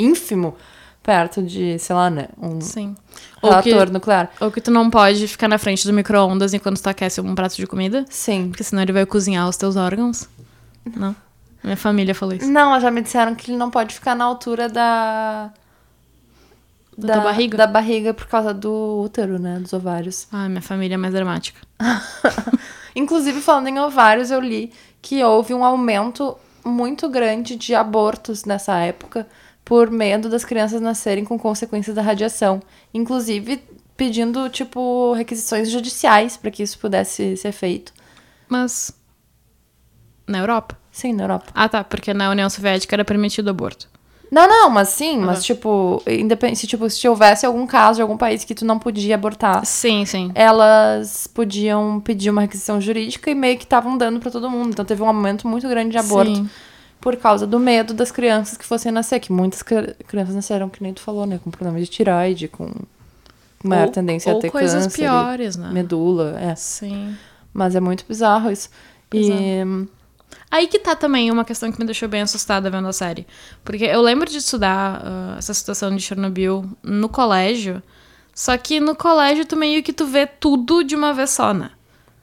S1: ínfimo perto de, sei lá, né, um
S2: Sim.
S1: Reator
S2: que,
S1: nuclear.
S2: ou que tu não pode ficar na frente do micro-ondas enquanto tu aquece um prato de comida.
S1: Sim.
S2: Porque senão ele vai cozinhar os teus órgãos. Não. Minha família falou isso.
S1: Não, já me disseram que ele não pode ficar na altura da.
S2: Da tua barriga?
S1: Da barriga por causa do útero, né? Dos ovários.
S2: Ah, minha família é mais dramática.
S1: Inclusive, falando em ovários, eu li que houve um aumento muito grande de abortos nessa época por medo das crianças nascerem com consequências da radiação. Inclusive, pedindo, tipo, requisições judiciais para que isso pudesse ser feito.
S2: Mas. Na Europa.
S1: Sim, na Europa.
S2: Ah, tá. Porque na União Soviética era permitido o aborto.
S1: Não, não, mas sim, mas tipo, independente, se, tipo, se houvesse algum caso de algum país que tu não podia abortar,
S2: Sim, sim.
S1: elas podiam pedir uma requisição jurídica e meio que estavam dando pra todo mundo. Então teve um aumento muito grande de aborto
S2: Sim.
S1: Por causa do medo das crianças que fossem nascer, que muitas cri- crianças nasceram, que nem tu falou, né, com problema de tiroide, com maior
S2: Ou-
S1: tendência
S2: ou
S1: a ter
S2: coisas
S1: câncer,
S2: piores, né?
S1: medula, é.
S2: Sim.
S1: Mas é muito bizarro isso. E
S2: Aí que tá também uma questão que me deixou bem assustada vendo a série. Porque eu lembro de estudar ah, essa situação de Chernobyl no colégio. Só que no colégio tu meio que tu vê tudo de uma vez só, né?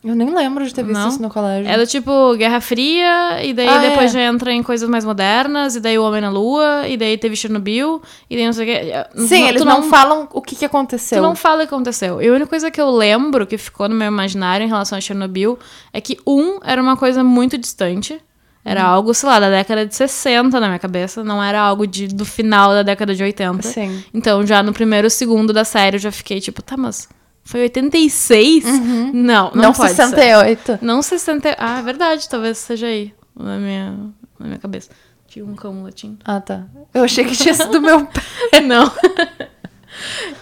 S1: Eu nem lembro de ter visto
S2: Não?
S1: isso no colégio.
S2: Do tipo Guerra Fria, e daí
S1: Ah,
S2: depois
S1: é.
S2: já entra em coisas mais modernas, e daí o Homem na Lua, e daí teve Chernobyl, e daí não sei o que.
S1: Sim,
S2: Tu
S1: eles não, falam o que, que aconteceu.
S2: Tu não fala o que aconteceu. E a única coisa que eu lembro que ficou no meu imaginário em relação a Chernobyl é que, um, era uma coisa muito distante. Era
S1: Uhum.
S2: algo, sei lá, da década de 60 na minha cabeça. Não era algo de, do final da década de 80.
S1: Sim.
S2: Então, já no primeiro segundo da série, eu já fiquei tipo, tá, mas foi 86? Não, não,
S1: Uhum. Não,
S2: pode ser.
S1: 68.
S2: Não 60. Ah, é verdade, talvez seja aí. Na minha, na minha cabeça. Tinha um cão latindo.
S1: Ah, tá. Eu achei que tinha sido meu pé.
S2: Não.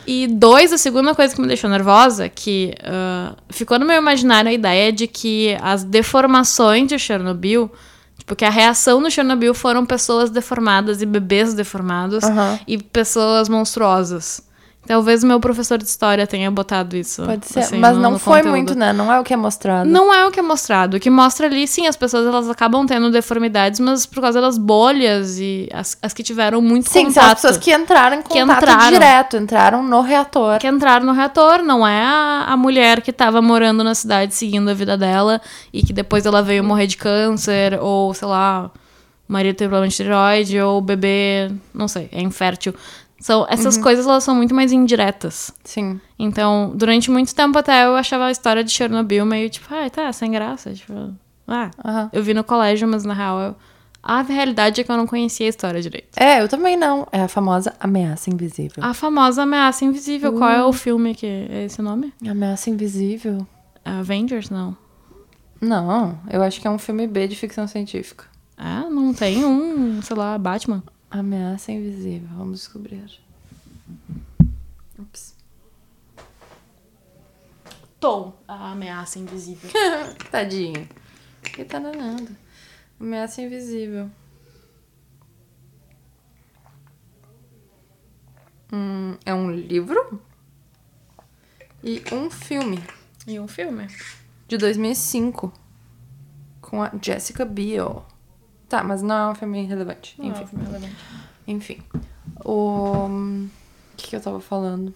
S2: e dois, a segunda coisa que me deixou nervosa, que ah, ficou no meu imaginário a ideia de que as deformações de Chernobyl, tipo, que a reação no Chernobyl foram pessoas deformadas e bebês deformados
S1: Aham.
S2: e pessoas monstruosas. Talvez o meu professor de história tenha botado isso.
S1: Pode ser.
S2: assim,
S1: Mas
S2: no-
S1: não
S2: no
S1: foi
S2: conteúdo.
S1: muito, né? Não é o que é mostrado.
S2: Não é o que é mostrado. O que mostra ali, sim, as pessoas elas acabam tendo deformidades, mas por causa das bolhas e as, as que tiveram muito
S1: Sim,
S2: contato.
S1: são as pessoas que entraram em contato
S2: entraram.
S1: direto, entraram no reator.
S2: que entraram no reator, não é a, a mulher que tava morando na cidade seguindo a vida dela e que depois ela veio morrer de câncer, ou sei lá, o marido teve problema de tireoide, ou o bebê, não sei, é infértil. São,
S1: Uhum.
S2: essas coisas elas são muito mais indiretas.
S1: Sim.
S2: Então, durante muito tempo até eu achava a história de Chernobyl meio tipo, ai, tá, sem graça. Tipo, ah,
S1: Aham.
S2: eu vi no colégio, mas na real eu. A realidade é que eu não conhecia a história direito.
S1: É, eu também não. É a famosa ameaça invisível.
S2: A famosa Ameaça Invisível. Qual
S1: Uhum.
S2: é o filme que é esse nome?
S1: Ameaça invisível?
S2: Avengers? Não.
S1: Não, eu acho que é um filme B de ficção científica.
S2: Ah, não tem um, sei lá, Batman.
S1: Ameaça invisível, vamos descobrir. Ups.
S2: Tom. A Ameaça Invisível.
S1: Tadinho. Que tá danando. Ameaça invisível. Hum, é um livro e um filme
S2: e um filme?
S1: de 2005 com a Jessica Biel. Tá, mas não é um filme relevante.
S2: Não é um
S1: Enfim.
S2: filme relevante.
S1: Enfim. O. O que, que eu tava falando?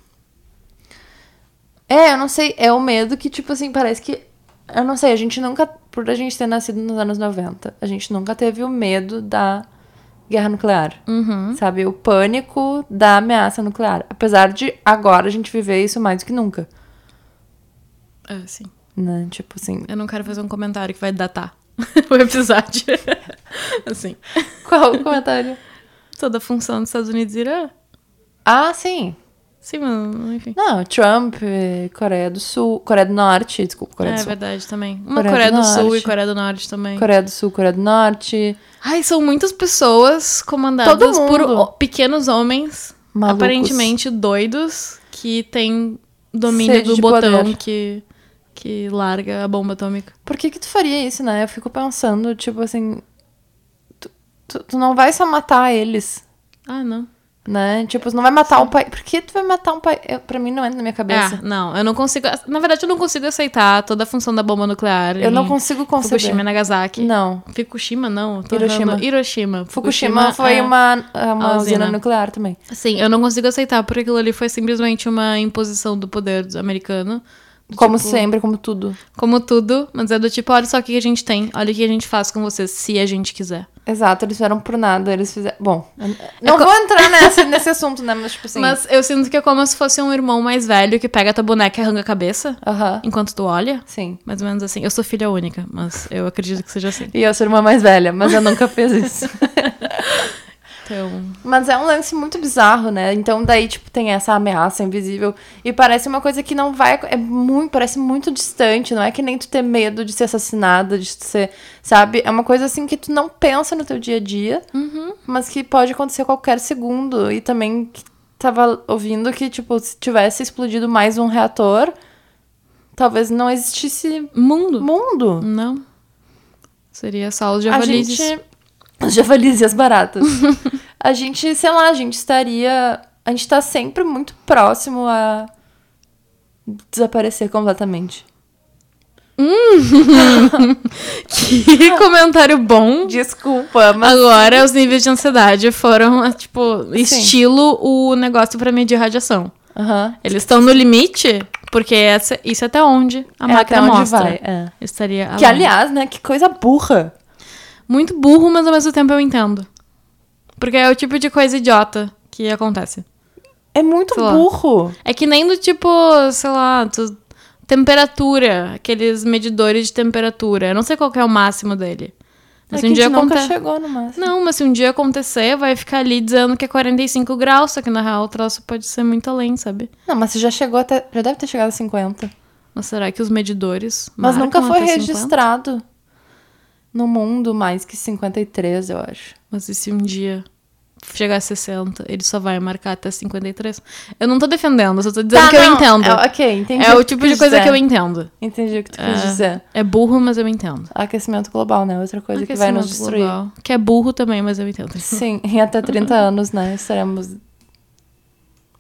S1: É, eu não sei. É o medo que, tipo assim, parece que. Eu não sei, a gente nunca. Por a gente ter nascido nos anos 90, a gente nunca teve o medo da guerra nuclear.
S2: Uhum.
S1: Sabe? O pânico da ameaça nuclear. Apesar de agora a gente viver isso mais do que nunca.
S2: É, sim.
S1: Né? Tipo assim.
S2: Eu não quero fazer um comentário que vai datar o episódio. assim.
S1: Qual o comentário?
S2: Toda a função dos Estados Unidos e Irã.
S1: Ah, sim.
S2: Sim, mas enfim.
S1: Não, Trump, Coreia do Sul. Coreia do Norte, desculpa, Coreia
S2: é
S1: do Sul.
S2: verdade também. Uma
S1: Coreia
S2: Coreia,
S1: do
S2: do, Sul e Coreia do Norte também.
S1: Coreia do Sul, Coreia do Norte.
S2: Ai, são muitas pessoas comandadas por pequenos homens,
S1: Malucos.
S2: aparentemente doidos, que têm domínio
S1: Sede
S2: do botão
S1: poder.
S2: que, que larga a bomba atômica.
S1: Por que que tu faria isso, né? Eu fico pensando, tipo assim... Tu, tu, tu não vai só matar eles,
S2: Ah, não.
S1: né? Tipo, tu não vai matar um país... Por que tu vai matar um país? Eu- Pra mim não entra na minha cabeça.
S2: É, não, eu não consigo. Na verdade, eu não consigo aceitar toda a função da bomba nuclear.
S1: Eu não consigo conceber.
S2: Fukushima e Nagasaki.
S1: Não.
S2: Fukushima, não.
S1: Hiroshima.
S2: Hiroshima.
S1: Fukushima foi
S2: é-
S1: uma, é uma
S2: a
S1: usina.
S2: usina.
S1: nuclear também.
S2: Sim, eu não consigo aceitar, porque aquilo ali foi simplesmente uma imposição do poder americano.
S1: Como
S2: Tipo-
S1: sempre, como tudo.
S2: Como tudo, mas é do tipo, olha só o que a gente tem, olha o que a gente faz com vocês, se a gente quiser.
S1: Exato, eles fizeram por nada, eles fizeram... Bom, eu- não
S2: co-
S1: vou entrar nessa, nesse assunto, né? Mas, tipo assim...
S2: Mas eu sinto que é como se fosse um irmão mais velho que pega a tua boneca e arranca a cabeça
S1: Aham,
S2: enquanto tu olha.
S1: sim.
S2: Mais ou menos assim. Eu sou filha única, mas eu acredito que seja assim.
S1: E eu sou irmã mais velha, mas eu nunca fiz isso.
S2: Então.
S1: Mas é um lance muito bizarro, né? Então daí, tipo, tem essa ameaça invisível. E parece uma coisa que não vai. É muito, parece muito distante. Não é que nem tu ter medo de ser assassinada, de ser. Sabe? É uma coisa assim que tu não pensa no teu dia a dia, mas que pode acontecer a qualquer segundo. E também tava ouvindo que, tipo, se tivesse explodido mais um reator, talvez não existisse
S2: Mundo?
S1: mundo.
S2: Não. Seria só os
S1: A
S2: javalizes.
S1: gente. Os javalis e as baratas. a gente, sei lá, a gente estaria. A gente tá sempre muito próximo a desaparecer completamente.
S2: Que comentário bom.
S1: Desculpa, mas.
S2: Agora os níveis de ansiedade foram, tipo, estilo o negócio pra medir radiação.
S1: Aham.
S2: Eles estão no limite, porque essa, isso é até onde a
S1: É
S2: máquina
S1: até onde
S2: mostra.
S1: vai. É.
S2: Estaria
S1: Que,
S2: além.
S1: aliás, né, que coisa burra.
S2: Muito burro, mas ao mesmo tempo eu entendo. Porque é o tipo de coisa idiota que acontece.
S1: É muito
S2: Sei lá.
S1: burro.
S2: É que nem do tipo, sei lá, tu- temperatura, aqueles medidores de temperatura. Eu não sei qual que é o máximo dele. Mas
S1: é
S2: um dia
S1: a gente nunca
S2: acontecer.
S1: chegou no máximo.
S2: Não, mas se um dia acontecer, vai ficar ali dizendo que é 45 graus, só que na real o troço pode ser muito além, sabe?
S1: Não, mas você já chegou até. Já deve ter chegado a 50.
S2: Mas será que os medidores.
S1: Mas nunca foi
S2: até 50?
S1: registrado no mundo mais que 53, eu acho.
S2: Mas e se um dia chegar a 60, ele só vai marcar até 53? Eu não tô defendendo, eu só tô dizendo
S1: Tá,
S2: que eu
S1: não,
S2: entendo.
S1: É, ok, entendi.
S2: É o tipo de
S1: quis
S2: coisa
S1: dizer.
S2: que eu entendo.
S1: Entendi o que tu quis
S2: É.
S1: dizer.
S2: É burro, mas eu entendo.
S1: Aquecimento global, né? Outra coisa que vai nos destruir.
S2: global. Que é burro também, mas eu entendo.
S1: Sim, em até 30 anos, né? Estaremos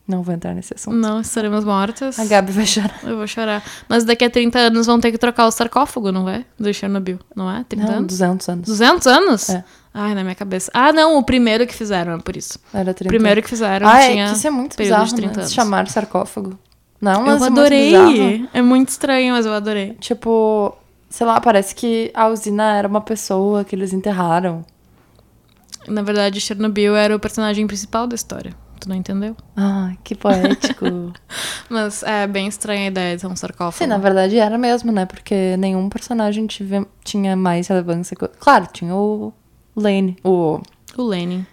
S1: Não vou entrar nesse assunto.
S2: Não estaremos mortas.
S1: A Gabi vai chorar.
S2: Eu vou chorar. Mas daqui a 30 anos vão ter que trocar o sarcófago, não é? Do Chernobyl, não é? 30
S1: Não,
S2: anos?
S1: 200 anos.
S2: 200 anos?
S1: É.
S2: Ai, na minha cabeça. Ah, não, o primeiro que fizeram, é por isso.
S1: Era 30
S2: O primeiro que fizeram
S1: Ah, é,
S2: tinha
S1: que isso é muito
S2: período
S1: bizarro,
S2: de 30
S1: né?
S2: anos.
S1: Chamar sarcófago. Não,
S2: Eu
S1: mas é muito
S2: adorei. É muito estranho, mas eu adorei.
S1: Tipo, sei lá, parece que a usina era uma pessoa que eles enterraram.
S2: Na verdade, Chernobyl era o personagem principal da história. Tu não entendeu?
S1: Ah, que poético.
S2: Mas é bem estranha a ideia de ser um sarcófago.
S1: Sim, na verdade era mesmo, né? Porque nenhum personagem tive, tinha mais relevância. Claro, tinha o Lane. O...
S2: O Lenin.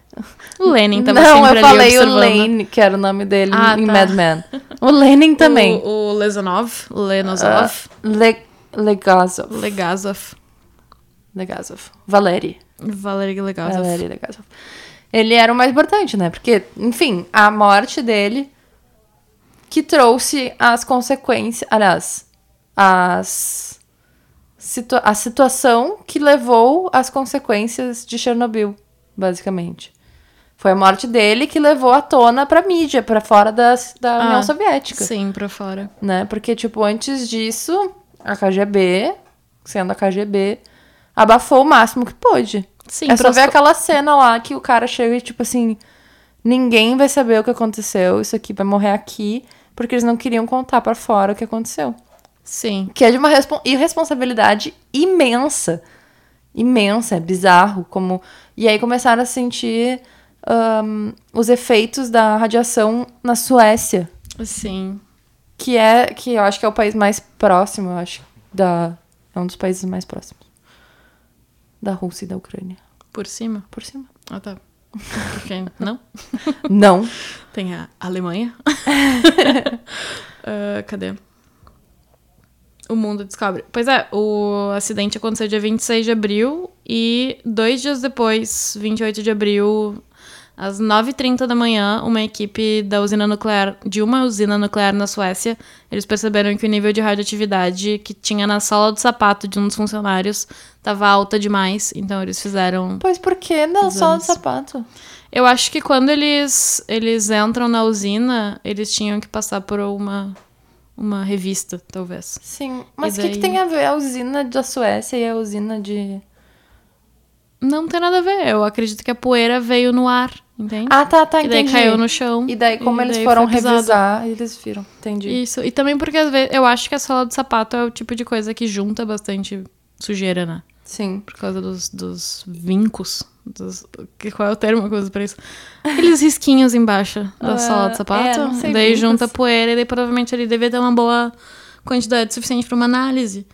S2: O Lenin tava
S1: Não,
S2: sempre
S1: eu falei o. Lane, que era o nome dele
S2: Ah,
S1: em
S2: tá.
S1: Mad Men. O Lenin também.
S2: O, o Lezanov, Lenosov,
S1: Ah, Le... Legazov.
S2: Legazov,
S1: Legazov. Valeri.
S2: Valery Legazov.
S1: Valeri Legazov. Ele era o mais importante, né? Porque, enfim, a morte dele que trouxe as consequências. Aliás, as. situa- a situação que levou às consequências de Chernobyl, basicamente. Foi a morte dele que levou à tona pra mídia, pra fora das, da União
S2: Ah,
S1: Soviética.
S2: Sim, pra fora.
S1: né? Porque, tipo, antes disso, a KGB, sendo a KGB, abafou o máximo que pôde.
S2: Sim,
S1: é só ver aquela cena lá que o cara chega e, tipo assim, ninguém vai saber o que aconteceu, isso aqui vai morrer aqui, porque eles não queriam contar pra fora o que aconteceu.
S2: Sim.
S1: Que é de uma respon- irresponsabilidade imensa. Imensa, é bizarro. Como... E aí começaram a sentir ahn, os efeitos da radiação na Suécia
S2: Sim.
S1: que é que eu acho que é o país mais próximo, eu acho, da é um dos países mais próximos da Rússia e da Ucrânia,
S2: Por cima.
S1: por cima.
S2: Ah, tá. Porque, não?
S1: Não.
S2: Tem a Alemanha. Ah, cadê? O mundo descobre. Pois é, o acidente aconteceu dia 26 de abril e dois dias depois, 28 de abril, às 9h30 da manhã, uma equipe da usina nuclear, de uma usina nuclear na Suécia, eles perceberam que o nível de radioatividade que tinha na sola do sapato de um dos funcionários estava alta demais, então eles fizeram
S1: Pois por que na sola
S2: anos.
S1: de sapato?
S2: eu acho que quando eles, eles entram na usina, eles tinham que passar por uma, uma revista, talvez.
S1: Sim, mas o que, que
S2: daí?
S1: tem a ver a usina da Suécia e a usina de
S2: Não tem nada a ver. Eu acredito que a poeira veio no ar, entende?
S1: Ah, tá, tá,
S2: e daí
S1: entendi.
S2: caiu no chão.
S1: E daí como
S2: e
S1: eles
S2: daí
S1: foram revisar, eles viram, entendi.
S2: Isso. E também porque às vezes eu acho que a sola do sapato é o tipo de coisa que junta bastante sujeira, né?
S1: Sim.
S2: Por causa dos, dos vincos. Dos, qual é o termo que eu uso pra isso? Aqueles risquinhos embaixo da
S1: Ah,
S2: sola do sapato.
S1: é, sei,
S2: daí
S1: vincos.
S2: junta poeira e daí provavelmente ele devia ter uma boa quantidade suficiente pra uma análise.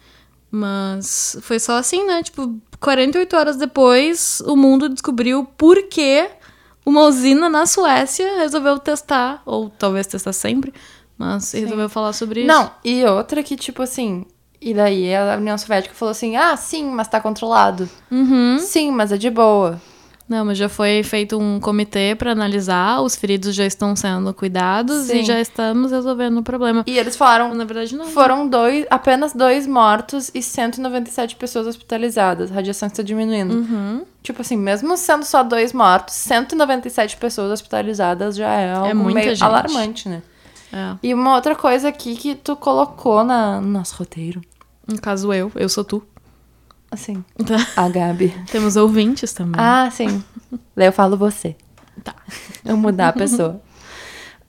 S2: Mas foi só assim, né? Tipo, 48 horas depois, o mundo descobriu por que uma usina na Suécia resolveu testar, ou talvez testar sempre, mas resolveu falar sobre isso.
S1: Não, e outra que, tipo assim. E daí a União Soviética falou assim: ah, sim, mas tá controlado.
S2: Uhum.
S1: Sim, mas é de boa.
S2: Não, mas já foi feito um comitê pra analisar, os feridos já estão sendo cuidados
S1: Sim.
S2: e já estamos resolvendo o problema.
S1: E eles falaram.
S2: Na verdade, não.
S1: Foram dois, apenas dois mortos e 197 pessoas hospitalizadas. A radiação está diminuindo.
S2: Uhum.
S1: Tipo assim, mesmo sendo só dois mortos, 197 pessoas hospitalizadas já é algo
S2: muita
S1: meio
S2: gente.
S1: alarmante, né?
S2: É.
S1: E uma outra coisa aqui que tu colocou na, no nosso roteiro.
S2: No caso, eu. Eu sou tu.
S1: Assim,
S2: Tá.
S1: a Gabi.
S2: Temos ouvintes também.
S1: Ah, sim. Daí eu falo você.
S2: Tá.
S1: Eu mudar a pessoa.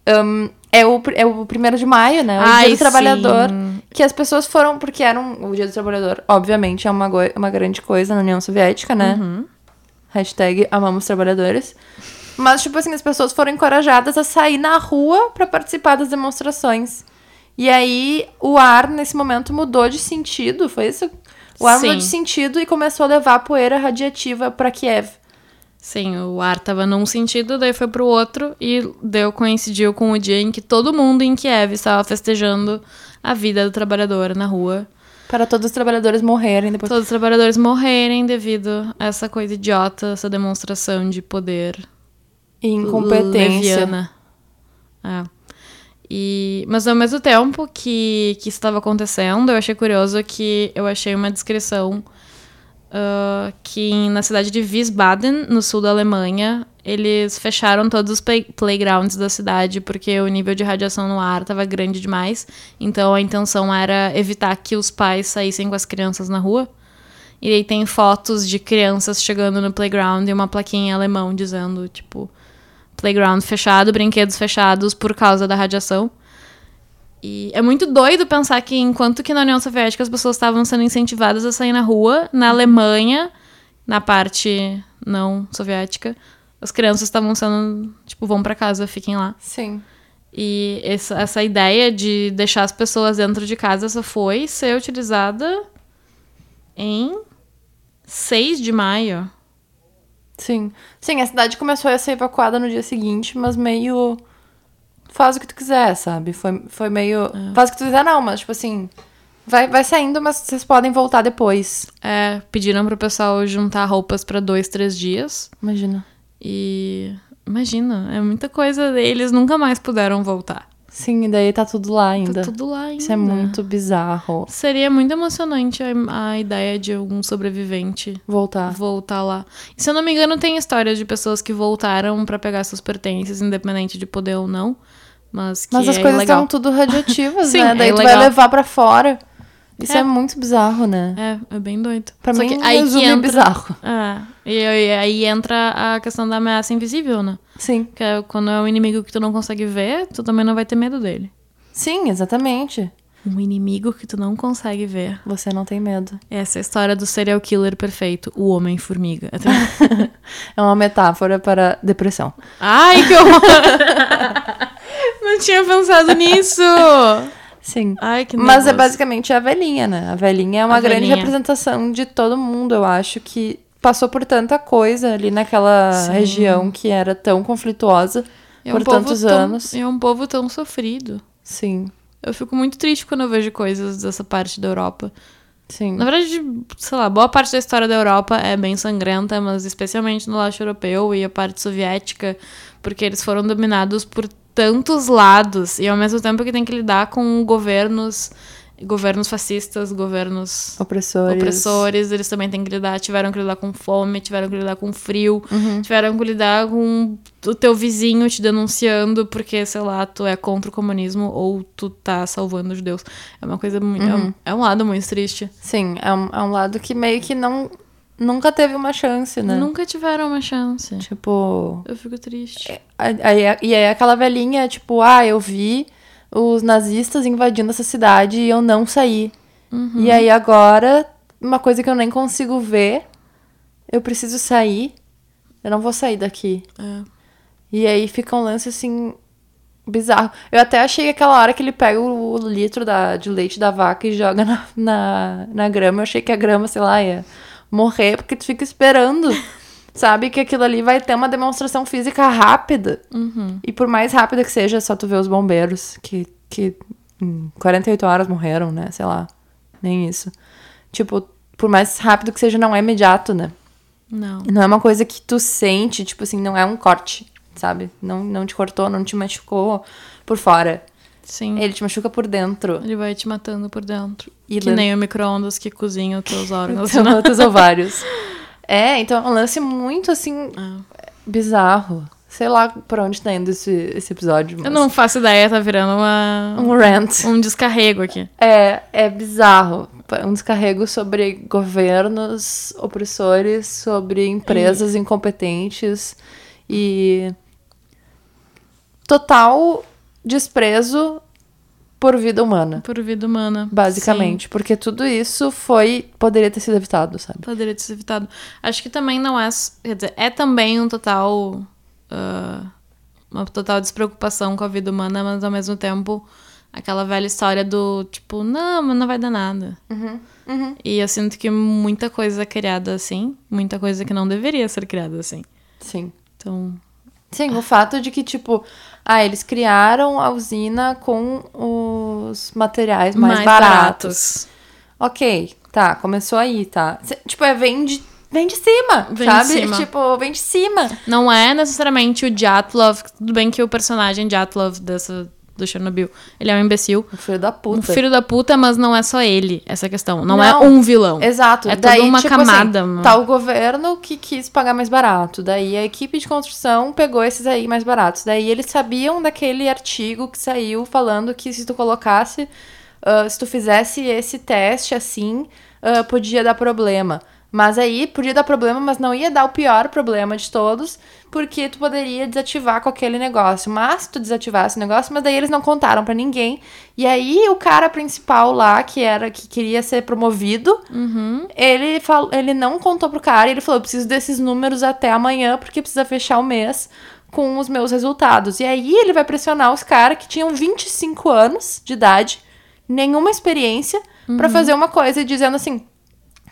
S1: Hum, é, o, é o primeiro de maio, né? O
S2: Ai,
S1: Dia do Trabalhador.
S2: sim.
S1: Que as pessoas foram, porque era um, o Dia do Trabalhador, obviamente, é uma, uma grande coisa na União Soviética, né?
S2: Uhum.
S1: Hashtag amamos trabalhadores. Mas, tipo assim, as pessoas foram encorajadas a sair na rua pra participar das demonstrações. E aí, o ar, nesse momento, mudou de sentido, foi isso? O ar mudou de sentido e começou a levar poeira radiativa pra Kiev.
S2: Sim, o ar tava num sentido, daí foi pro outro e deu coincidiu com o dia em que todo mundo em Kiev estava festejando a vida do trabalhador na rua.
S1: Para todos os trabalhadores morrerem depois.
S2: Todos os trabalhadores morrerem devido a essa coisa idiota, essa demonstração de poder
S1: E incompetência.
S2: leviana. É. E, mas ao mesmo tempo que, que isso estava acontecendo, eu achei curioso que eu achei uma descrição ah, que na cidade de Wiesbaden, no sul da Alemanha, eles fecharam todos os play playgrounds da cidade porque o nível de radiação no ar estava grande demais. Então a intenção era evitar que os pais saíssem com as crianças na rua. E aí tem fotos de crianças chegando no playground e uma plaquinha em alemão dizendo, tipo, playground fechado, brinquedos fechados por causa da radiação. E é muito doido pensar que enquanto que na União Soviética as pessoas estavam sendo incentivadas a sair na rua, na Alemanha, na parte não soviética, as crianças estavam sendo, tipo, vão para casa, fiquem lá.
S1: Sim.
S2: E essa, essa ideia de deixar as pessoas dentro de casa só foi ser utilizada em 6 de maio.
S1: Sim. Sim, a cidade começou a ser evacuada no dia seguinte, mas meio. Faz o que tu quiser, sabe? Foi, foi meio. Faz o que tu quiser, não, mas tipo assim. Vai, vai saindo, mas vocês podem voltar depois.
S2: É, pediram pro pessoal juntar roupas para dois, três dias.
S1: Imagina.
S2: E imagina, é muita coisa. Eles nunca mais puderam voltar.
S1: Sim, e daí tá tudo lá ainda.
S2: Tá tudo lá ainda.
S1: Isso é muito bizarro.
S2: Seria muito emocionante a, a ideia de algum sobrevivente
S1: Voltar.
S2: voltar lá. E, se eu não me engano, tem histórias de pessoas que voltaram pra pegar seus pertences, independente de poder ou não. Mas que
S1: Mas as
S2: é
S1: coisas
S2: ilegal.
S1: estão tudo radioativas,
S2: Sim,
S1: né?
S2: é
S1: Daí tu vai levar pra fora. Isso é,
S2: É.
S1: muito bizarro, né?
S2: É, é bem doido.
S1: Pra
S2: Só
S1: mim,
S2: que aí que entra...
S1: bizarro.
S2: É, e, aí entra a questão da ameaça invisível, né?
S1: Sim.
S2: Que é quando é um inimigo que tu não consegue ver, tu também não vai ter medo dele.
S1: Sim, exatamente.
S2: Um inimigo que tu não consegue ver.
S1: Você não tem medo.
S2: Essa é a história do serial killer perfeito, o Homem-Formiga.
S1: É uma metáfora para depressão.
S2: Ai, que horror! não tinha pensado nisso!
S1: Sim.
S2: Ai, que
S1: Mas é basicamente a velhinha, né? A velhinha é uma
S2: A
S1: grande
S2: velhinha.
S1: representação de todo mundo, eu acho, que passou por tanta coisa ali naquela
S2: Sim.
S1: região que era tão conflituosa
S2: É
S1: por
S2: um povo
S1: tantos
S2: tão-
S1: anos.
S2: É um povo tão sofrido.
S1: Sim,
S2: Eu fico muito triste quando eu vejo coisas dessa parte da Europa.
S1: sim.
S2: Na verdade, sei lá, boa parte da história da Europa é bem sangrenta, mas especialmente no leste europeu e a parte soviética, porque eles foram dominados por tantos lados e ao mesmo tempo que tem que lidar com governos, governos fascistas, governos
S1: Opressores.
S2: opressores, eles também têm que lidar, tiveram que lidar com fome, tiveram que lidar com frio,
S1: Uhum.
S2: tiveram que lidar com o teu vizinho te denunciando porque, sei lá, tu é contra o comunismo ou tu tá salvando os judeus. É uma coisa muito. é um-
S1: Uhum.
S2: É, um, lado muito triste.
S1: Sim, é um, é um lado que meio que não nunca teve uma chance, né?
S2: Nunca tiveram uma chance.
S1: Tipo,
S2: Eu fico triste.
S1: Aí, aí- e aí aquela velhinha, tipo, ah, eu vi os nazistas invadindo essa cidade e eu não saí.
S2: Uhum.
S1: E aí agora, uma coisa que eu nem consigo ver, eu preciso sair, eu não vou sair daqui.
S2: É.
S1: E aí fica um lance assim, bizarro. Eu até achei que aquela hora que ele pega o, o litro da, de leite da vaca e joga na, na, na grama, eu achei que a grama, sei lá, ia morrer, porque tu fica esperando. Sabe que aquilo ali vai ter uma demonstração física rápida.
S2: Uhum.
S1: E por mais rápida que seja, só tu ver os bombeiros que, que em 48 horas morreram, né? Sei lá. Nem isso. Tipo, por mais rápido que seja, não é imediato, né?
S2: Não.
S1: Não é uma coisa que tu sente, tipo assim, não é um corte, sabe? Não, não te cortou, não te machucou por fora.
S2: Sim.
S1: Ele te machuca por dentro.
S2: Ele vai te matando por dentro.
S1: E
S2: que nem o micro-ondas que cozinha os teus órgãos.
S1: São
S2: né?
S1: outros ovários. É, então é um lance muito assim,
S2: É.
S1: bizarro. Sei lá pra onde tá indo esse, esse episódio.
S2: Eu
S1: mas-
S2: não faço ideia, tá virando uma...
S1: Um rant.
S2: um descarrego aqui.
S1: É, é bizarro. Um descarrego sobre governos opressores, sobre empresas incompetentes e total desprezo por vida humana,
S2: Por vida humana.
S1: basicamente, porque tudo isso foi poderia ter sido evitado, sabe?
S2: Sim, poderia ter sido evitado. Acho que também não é. Quer dizer, é também um total. ah, uma total despreocupação com a vida humana, mas ao mesmo tempo. Aquela velha história do tipo, não, mas não vai dar nada. E eu sinto que muita coisa é criada assim, muita coisa que não deveria ser criada assim.
S1: Sim.
S2: Então,
S1: Sim, o fato de que, tipo, ah, eles criaram a usina com os materiais mais, baratos. Ok, tá, começou aí, tá. Cê- tipo, é vem de, vem de cima,
S2: Vem de
S1: sabe?
S2: cima.
S1: Tipo, vem de cima.
S2: Não é necessariamente o Jatlov, tudo bem que o personagem Jatlov dessa do Chernobyl. Ele é um imbecil.
S1: Um filho da puta.
S2: Um filho da puta, mas não é só ele, essa questão. Não, é
S1: Não.
S2: um vilão.
S1: Exato.
S2: É toda uma camada,
S1: Assim,
S2: mano.
S1: tá o governo que quis pagar mais barato. Daí a equipe de construção pegou esses aí mais baratos. Daí eles sabiam daquele artigo que saiu falando que se tu colocasse, ah, se tu fizesse esse teste assim, ah, podia dar problema. Mas aí podia dar problema, mas não ia dar o pior problema de todos, porque tu poderia desativar com aquele negócio. Mas tu desativasse o negócio, mas daí eles não contaram pra ninguém. E aí o cara principal lá, que era que queria ser promovido, ele, falou, ele não contou pro cara, ele falou: eu preciso desses números até amanhã, porque precisa fechar o mês com os meus resultados. E aí ele vai pressionar os caras que tinham 25 anos de idade, nenhuma experiência, pra fazer uma coisa dizendo assim.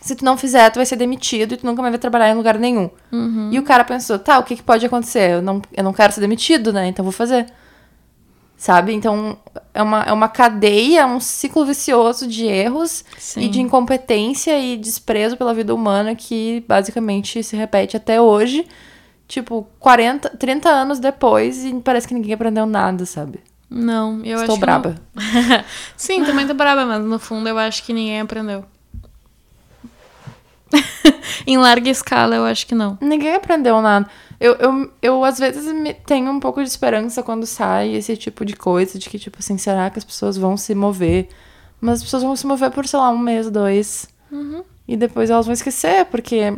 S1: Se tu não fizer, tu vai ser demitido e tu nunca mais vai trabalhar em lugar nenhum. E o cara pensou, tá, o que, que pode acontecer? Eu não, eu não quero ser demitido, né? Então vou fazer. Sabe? Então é uma, é uma cadeia, um ciclo vicioso de erros
S2: Sim.
S1: e de incompetência e desprezo pela vida humana que basicamente se repete até hoje. Tipo, 40, 30 anos depois e parece que ninguém aprendeu nada, sabe?
S2: Não, eu
S1: Estou
S2: acho
S1: braba.
S2: que não. Sim, também tô braba, mas no fundo eu acho que ninguém aprendeu. em larga escala, eu acho que não.
S1: Ninguém aprendeu nada. Eu, eu, eu, às vezes, me- tenho um pouco de esperança quando sai esse tipo de coisa, de que, tipo assim, será que as pessoas vão se mover? Mas as pessoas vão se mover por, sei lá, um mês, dois. E depois elas vão esquecer, porque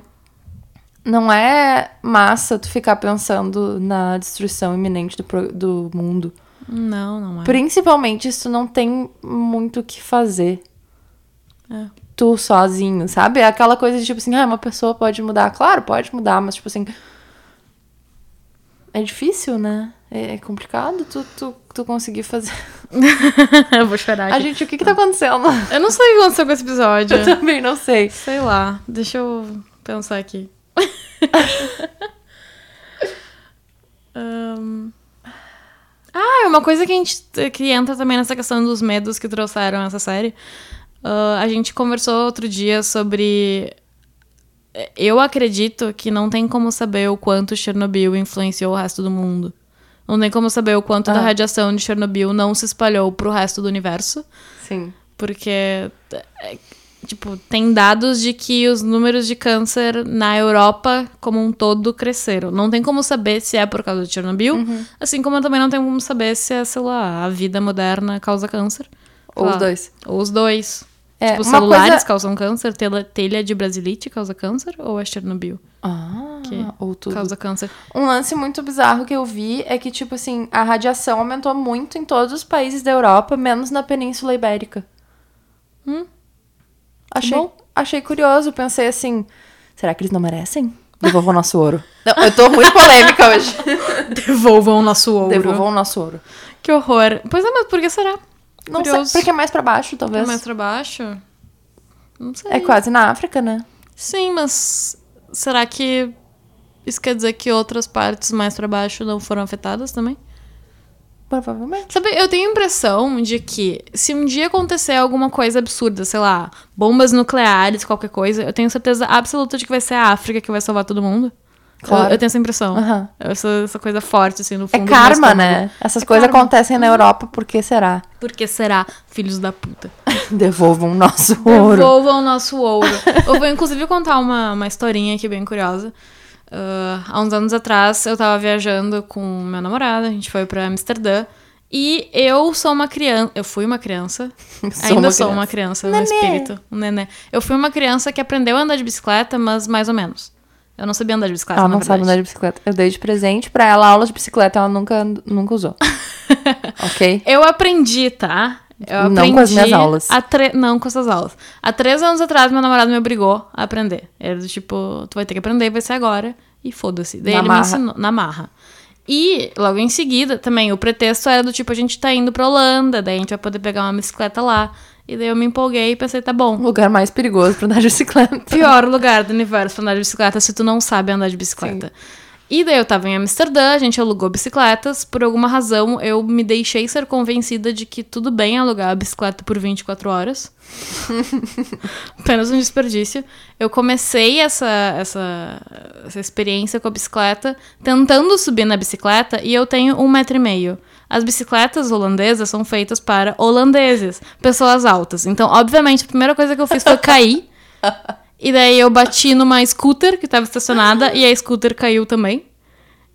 S1: não é massa tu ficar pensando na destruição iminente do, do mundo.
S2: Não, não é.
S1: Principalmente se tu não tem muito o que fazer.
S2: É.
S1: Tu sozinho, sabe? É aquela coisa de tipo assim, ah, uma pessoa pode mudar. Claro, pode mudar, mas tipo assim. É difícil, né? É é complicado tu, tu, tu conseguir fazer.
S2: eu vou chorar
S1: A
S2: aqui.
S1: gente, o que que tá acontecendo?
S2: Eu não sei o que aconteceu com esse episódio.
S1: Eu também não sei.
S2: Sei lá, deixa eu pensar aqui. Ahn. Ah, é uma coisa que a gente que entra também nessa questão dos medos que trouxeram essa série. Ah, a gente conversou outro dia sobre. Eu acredito que não tem como saber o quanto Chernobyl influenciou o resto do mundo. Não tem como saber o quanto da
S1: Ah.
S2: radiação de Chernobyl não se espalhou pro resto do universo.
S1: Sim.
S2: Porque, é, tipo, tem dados de que os números de câncer na Europa como um todo cresceram. Não tem como saber se é por causa de Chernobyl,
S1: Uhum.
S2: assim como também não tem como saber se é, sei lá, a vida moderna causa câncer.
S1: Ou os dois.
S2: Ou os dois.
S1: É,
S2: tipo, celulares
S1: coisa-
S2: causam câncer, telha, telha de brasilite causa câncer, ou é Chernobyl
S1: Ah,
S2: que
S1: ou tudo.
S2: causa câncer?
S1: Um lance muito bizarro que eu vi é que, tipo assim, a radiação aumentou muito em todos os países da Europa, menos na Península Ibérica.
S2: Hum.
S1: Achei,
S2: bom.
S1: achei curioso, pensei assim, será que eles não merecem? Devolvam o nosso ouro. Não, eu tô muito polêmica hoje.
S2: Devolvam o nosso ouro.
S1: Devolvam o nosso ouro.
S2: Que horror. Pois é, mas por que será?
S1: Não
S2: Curioso.
S1: sei, porque é mais pra baixo,
S2: É
S1: talvez.
S2: mais pra baixo? Não sei.
S1: É quase na África, né?
S2: Sim, mas será que isso quer dizer que outras partes mais pra baixo não foram afetadas também?
S1: Provavelmente.
S2: Sabe, eu tenho a impressão de que se um dia acontecer alguma coisa absurda, sei lá, bombas nucleares, qualquer coisa, eu tenho certeza absoluta de que vai ser a África que vai salvar todo mundo.
S1: Claro.
S2: Eu, eu tenho essa impressão.
S1: Aham.
S2: Essa, essa coisa forte, assim, no
S1: É
S2: fundo. do meu
S1: karma, né? Essas
S2: É
S1: coisas
S2: karma.
S1: acontecem na Europa, por que será?
S2: Por que será, filhos da puta?
S1: Devolvam o nosso ouro.
S2: Devolvam o nosso ouro. eu vou, inclusive, contar uma, uma historinha aqui bem curiosa. Ah, há uns anos atrás, eu tava viajando com meu namorado, a gente foi pra Amsterdã. E eu sou uma criança. Eu fui uma criança.
S1: Sou
S2: ainda
S1: uma
S2: sou uma
S1: criança.
S2: criança no espírito. Um nenê. Eu fui uma criança que aprendeu a andar de bicicleta, mas mais ou menos. Eu não sabia andar de bicicleta.
S1: Ela não sabe andar de bicicleta. Eu dei de presente pra ela aula de bicicleta, ela nunca, nunca usou. ok?
S2: Eu aprendi, tá? Eu
S1: Não com as minhas aulas.
S2: tre- Não com essas aulas. Há três anos atrás, meu namorado me obrigou a aprender. Ele do tipo, tu vai ter que aprender, vai ser agora. E foda-se. Daí
S1: Na
S2: ele
S1: marra.
S2: me ensinou. Na marra. E logo em seguida, também, o pretexto era do tipo, a gente tá indo pra Holanda, daí a gente vai poder pegar uma bicicleta lá. E daí eu me empolguei e pensei, tá bom.
S1: Lugar mais perigoso pra andar de bicicleta.
S2: Pior lugar do universo pra andar de bicicleta se tu não sabe andar de bicicleta. E daí eu tava em Amsterdã, a gente alugou bicicletas. Por alguma razão, eu me deixei ser convencida de que tudo bem alugar a bicicleta por 24 horas. Apenas um desperdício. Eu comecei essa, essa, essa experiência com a bicicleta tentando subir na bicicleta e eu tenho um metro e meio. As bicicletas holandesas são feitas para holandeses, pessoas altas. Então, obviamente, a primeira coisa que eu fiz foi cair. e daí eu bati numa scooter que estava estacionada e a scooter caiu também.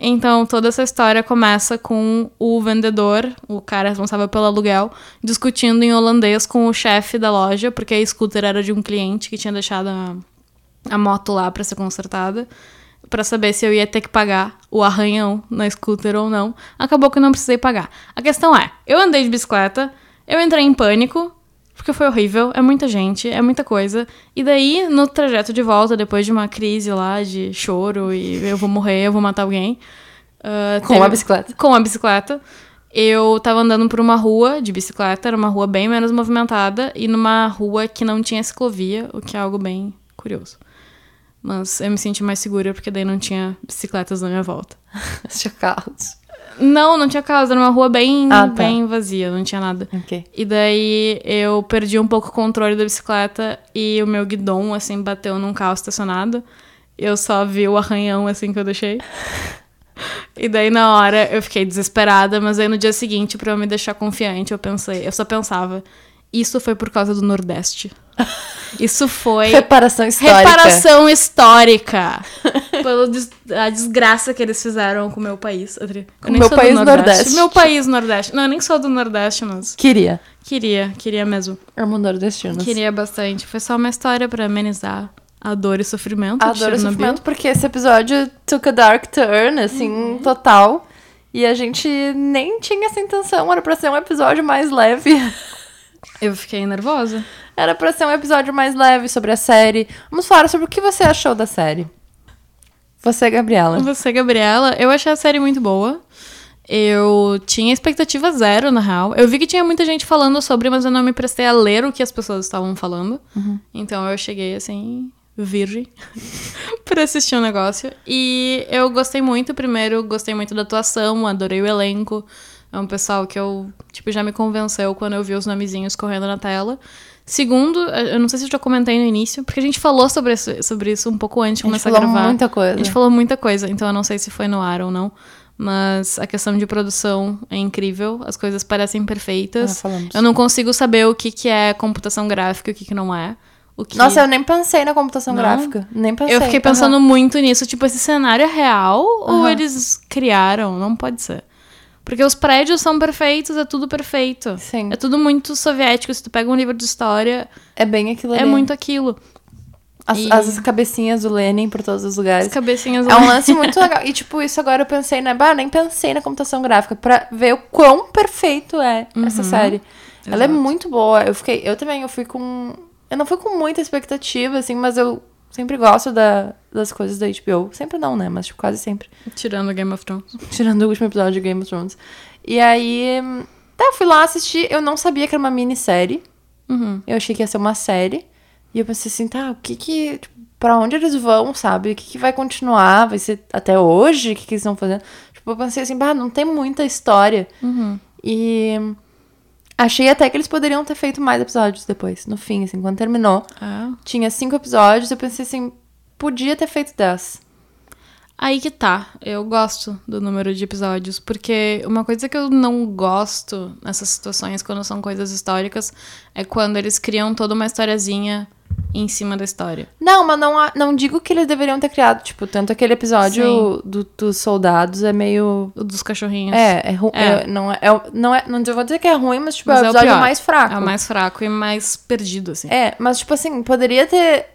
S2: Então, toda essa história começa com o vendedor, o cara responsável pelo aluguel, discutindo em holandês com o chefe da loja, porque a scooter era de um cliente que tinha deixado a, a moto lá para ser consertada, para saber se eu ia ter que pagar o arranhão na scooter ou não. Acabou que eu não precisei pagar. A questão é, eu andei de bicicleta, eu entrei em pânico, porque foi horrível, é muita gente, é muita coisa. E daí, no trajeto de volta, depois de uma crise lá de choro e eu vou morrer, eu vou matar alguém. uh,
S1: Com
S2: teve-
S1: a bicicleta.
S2: Com a bicicleta. Eu tava andando por uma rua de bicicleta, era uma rua bem menos movimentada, e numa rua que não tinha ciclovia, o que é algo bem curioso. Mas eu me senti mais segura porque daí não tinha bicicletas na minha volta.
S1: Tinha carros.
S2: Não, não tinha casa, era uma rua bem,
S1: Ah, tá.
S2: bem vazia, não tinha nada.
S1: Ok.
S2: E daí eu perdi um pouco o controle da bicicleta e o meu guidão, assim, bateu num carro estacionado. Eu só vi o arranhão, assim, que eu deixei. E daí, na hora, eu fiquei desesperada, mas aí no dia seguinte, pra eu me deixar confiante, eu pensei, eu só pensava, isso foi por causa do Nordeste. Isso foi
S1: Reparação histórica.
S2: reparação histórica. pela des- a desgraça que eles fizeram com o meu país. Eu
S1: Com meu país Nordeste.
S2: Meu país Nordeste. Não, eu nem sou do Nordeste, mas
S1: Queria.
S2: queria, queria mesmo.
S1: Amo nordestinos.
S2: Queria bastante. Foi só uma história pra amenizar a dor e sofrimento.
S1: Adoro esse
S2: Chernobyl.
S1: sofrimento porque esse episódio took a dark turn, assim,
S2: Uhum.
S1: total. E a gente nem tinha essa intenção, era pra ser um episódio mais leve.
S2: Eu fiquei nervosa.
S1: Era pra ser um episódio mais leve sobre a série. Vamos falar sobre o que você achou da série. Você, Gabriela.
S2: Você, Gabriela, eu achei a série muito boa. Eu tinha expectativa zero, na real. Eu vi que tinha muita gente falando sobre, mas eu não me prestei a ler o que as pessoas estavam falando. Então eu cheguei assim, virgem, pra assistir o negócio. E eu gostei muito. Primeiro, gostei muito da atuação, adorei o elenco. É um pessoal que eu, tipo, já me convenceu quando eu vi os nomezinhos correndo na tela. Segundo, eu não sei se eu já comentei no início, porque a gente falou sobre isso, sobre isso um pouco antes de
S1: A gente
S2: começar a
S1: falou
S2: gravar.
S1: muita coisa.
S2: A gente falou muita coisa, então eu não sei se foi no ar ou não. Mas a questão de produção é incrível, as coisas parecem perfeitas.
S1: Ah,
S2: eu não consigo saber o que, que é computação gráfica e o que, que não é. O que...
S1: Nossa, eu nem pensei na computação
S2: Não?
S1: gráfica. Nem pensei.
S2: eu fiquei pensando muito nisso. Tipo, esse cenário é real ou
S1: Aham.
S2: eles criaram? Não pode ser. Porque os prédios são perfeitos, é tudo perfeito.
S1: Sim.
S2: É tudo muito soviético. Se tu pega um livro de história,
S1: É bem aquilo ali.
S2: é muito aquilo.
S1: As,
S2: e-
S1: as cabecinhas do Lenin por todos os
S2: As
S1: lugares.
S2: cabecinhas
S1: É um lance muito legal. E, tipo, isso agora eu pensei, né? Bah, nem pensei na computação gráfica pra ver o quão perfeito é essa série. Ela é
S2: Exato.
S1: muito boa. Eu fiquei. Eu também, eu fui com. Eu não fui com muita expectativa, assim, mas eu sempre gosto da, das coisas da HBO. Sempre não, né? Mas tipo, quase sempre.
S2: Tirando Game of Thrones.
S1: Tirando o último episódio de Game of Thrones. E aí. Tá, eu fui lá assistir. Eu não sabia que era uma minissérie.
S2: Uhum.
S1: Eu achei que ia ser uma série. E eu pensei assim, tá, o que que. Tipo, pra onde eles vão, sabe? O que, que vai continuar? Vai ser até hoje? O que, que eles estão fazendo? Tipo, eu pensei assim, bah, não tem muita história.
S2: Uhum.
S1: E. Achei até que eles poderiam ter feito mais episódios depois, no fim, assim, quando terminou.
S2: Ah.
S1: Tinha cinco episódios, eu pensei assim, podia ter feito dez.
S2: Aí que tá. Eu gosto do número de episódios, porque uma coisa que eu não gosto nessas situações, quando são coisas históricas, é quando eles criam toda uma historiazinha em cima da história.
S1: Não, mas não, não digo que eles deveriam ter criado, tipo, tanto aquele episódio do- dos soldados é meio.
S2: O dos cachorrinhos.
S1: É, é ruim.
S2: É.
S1: não, é, é- não é. Não vou dizer que é ruim, mas, tipo,
S2: Mas
S1: é o
S2: é o
S1: episódio
S2: pior.
S1: mais fraco.
S2: É o mais fraco e mais perdido, assim.
S1: É, mas tipo assim, poderia ter.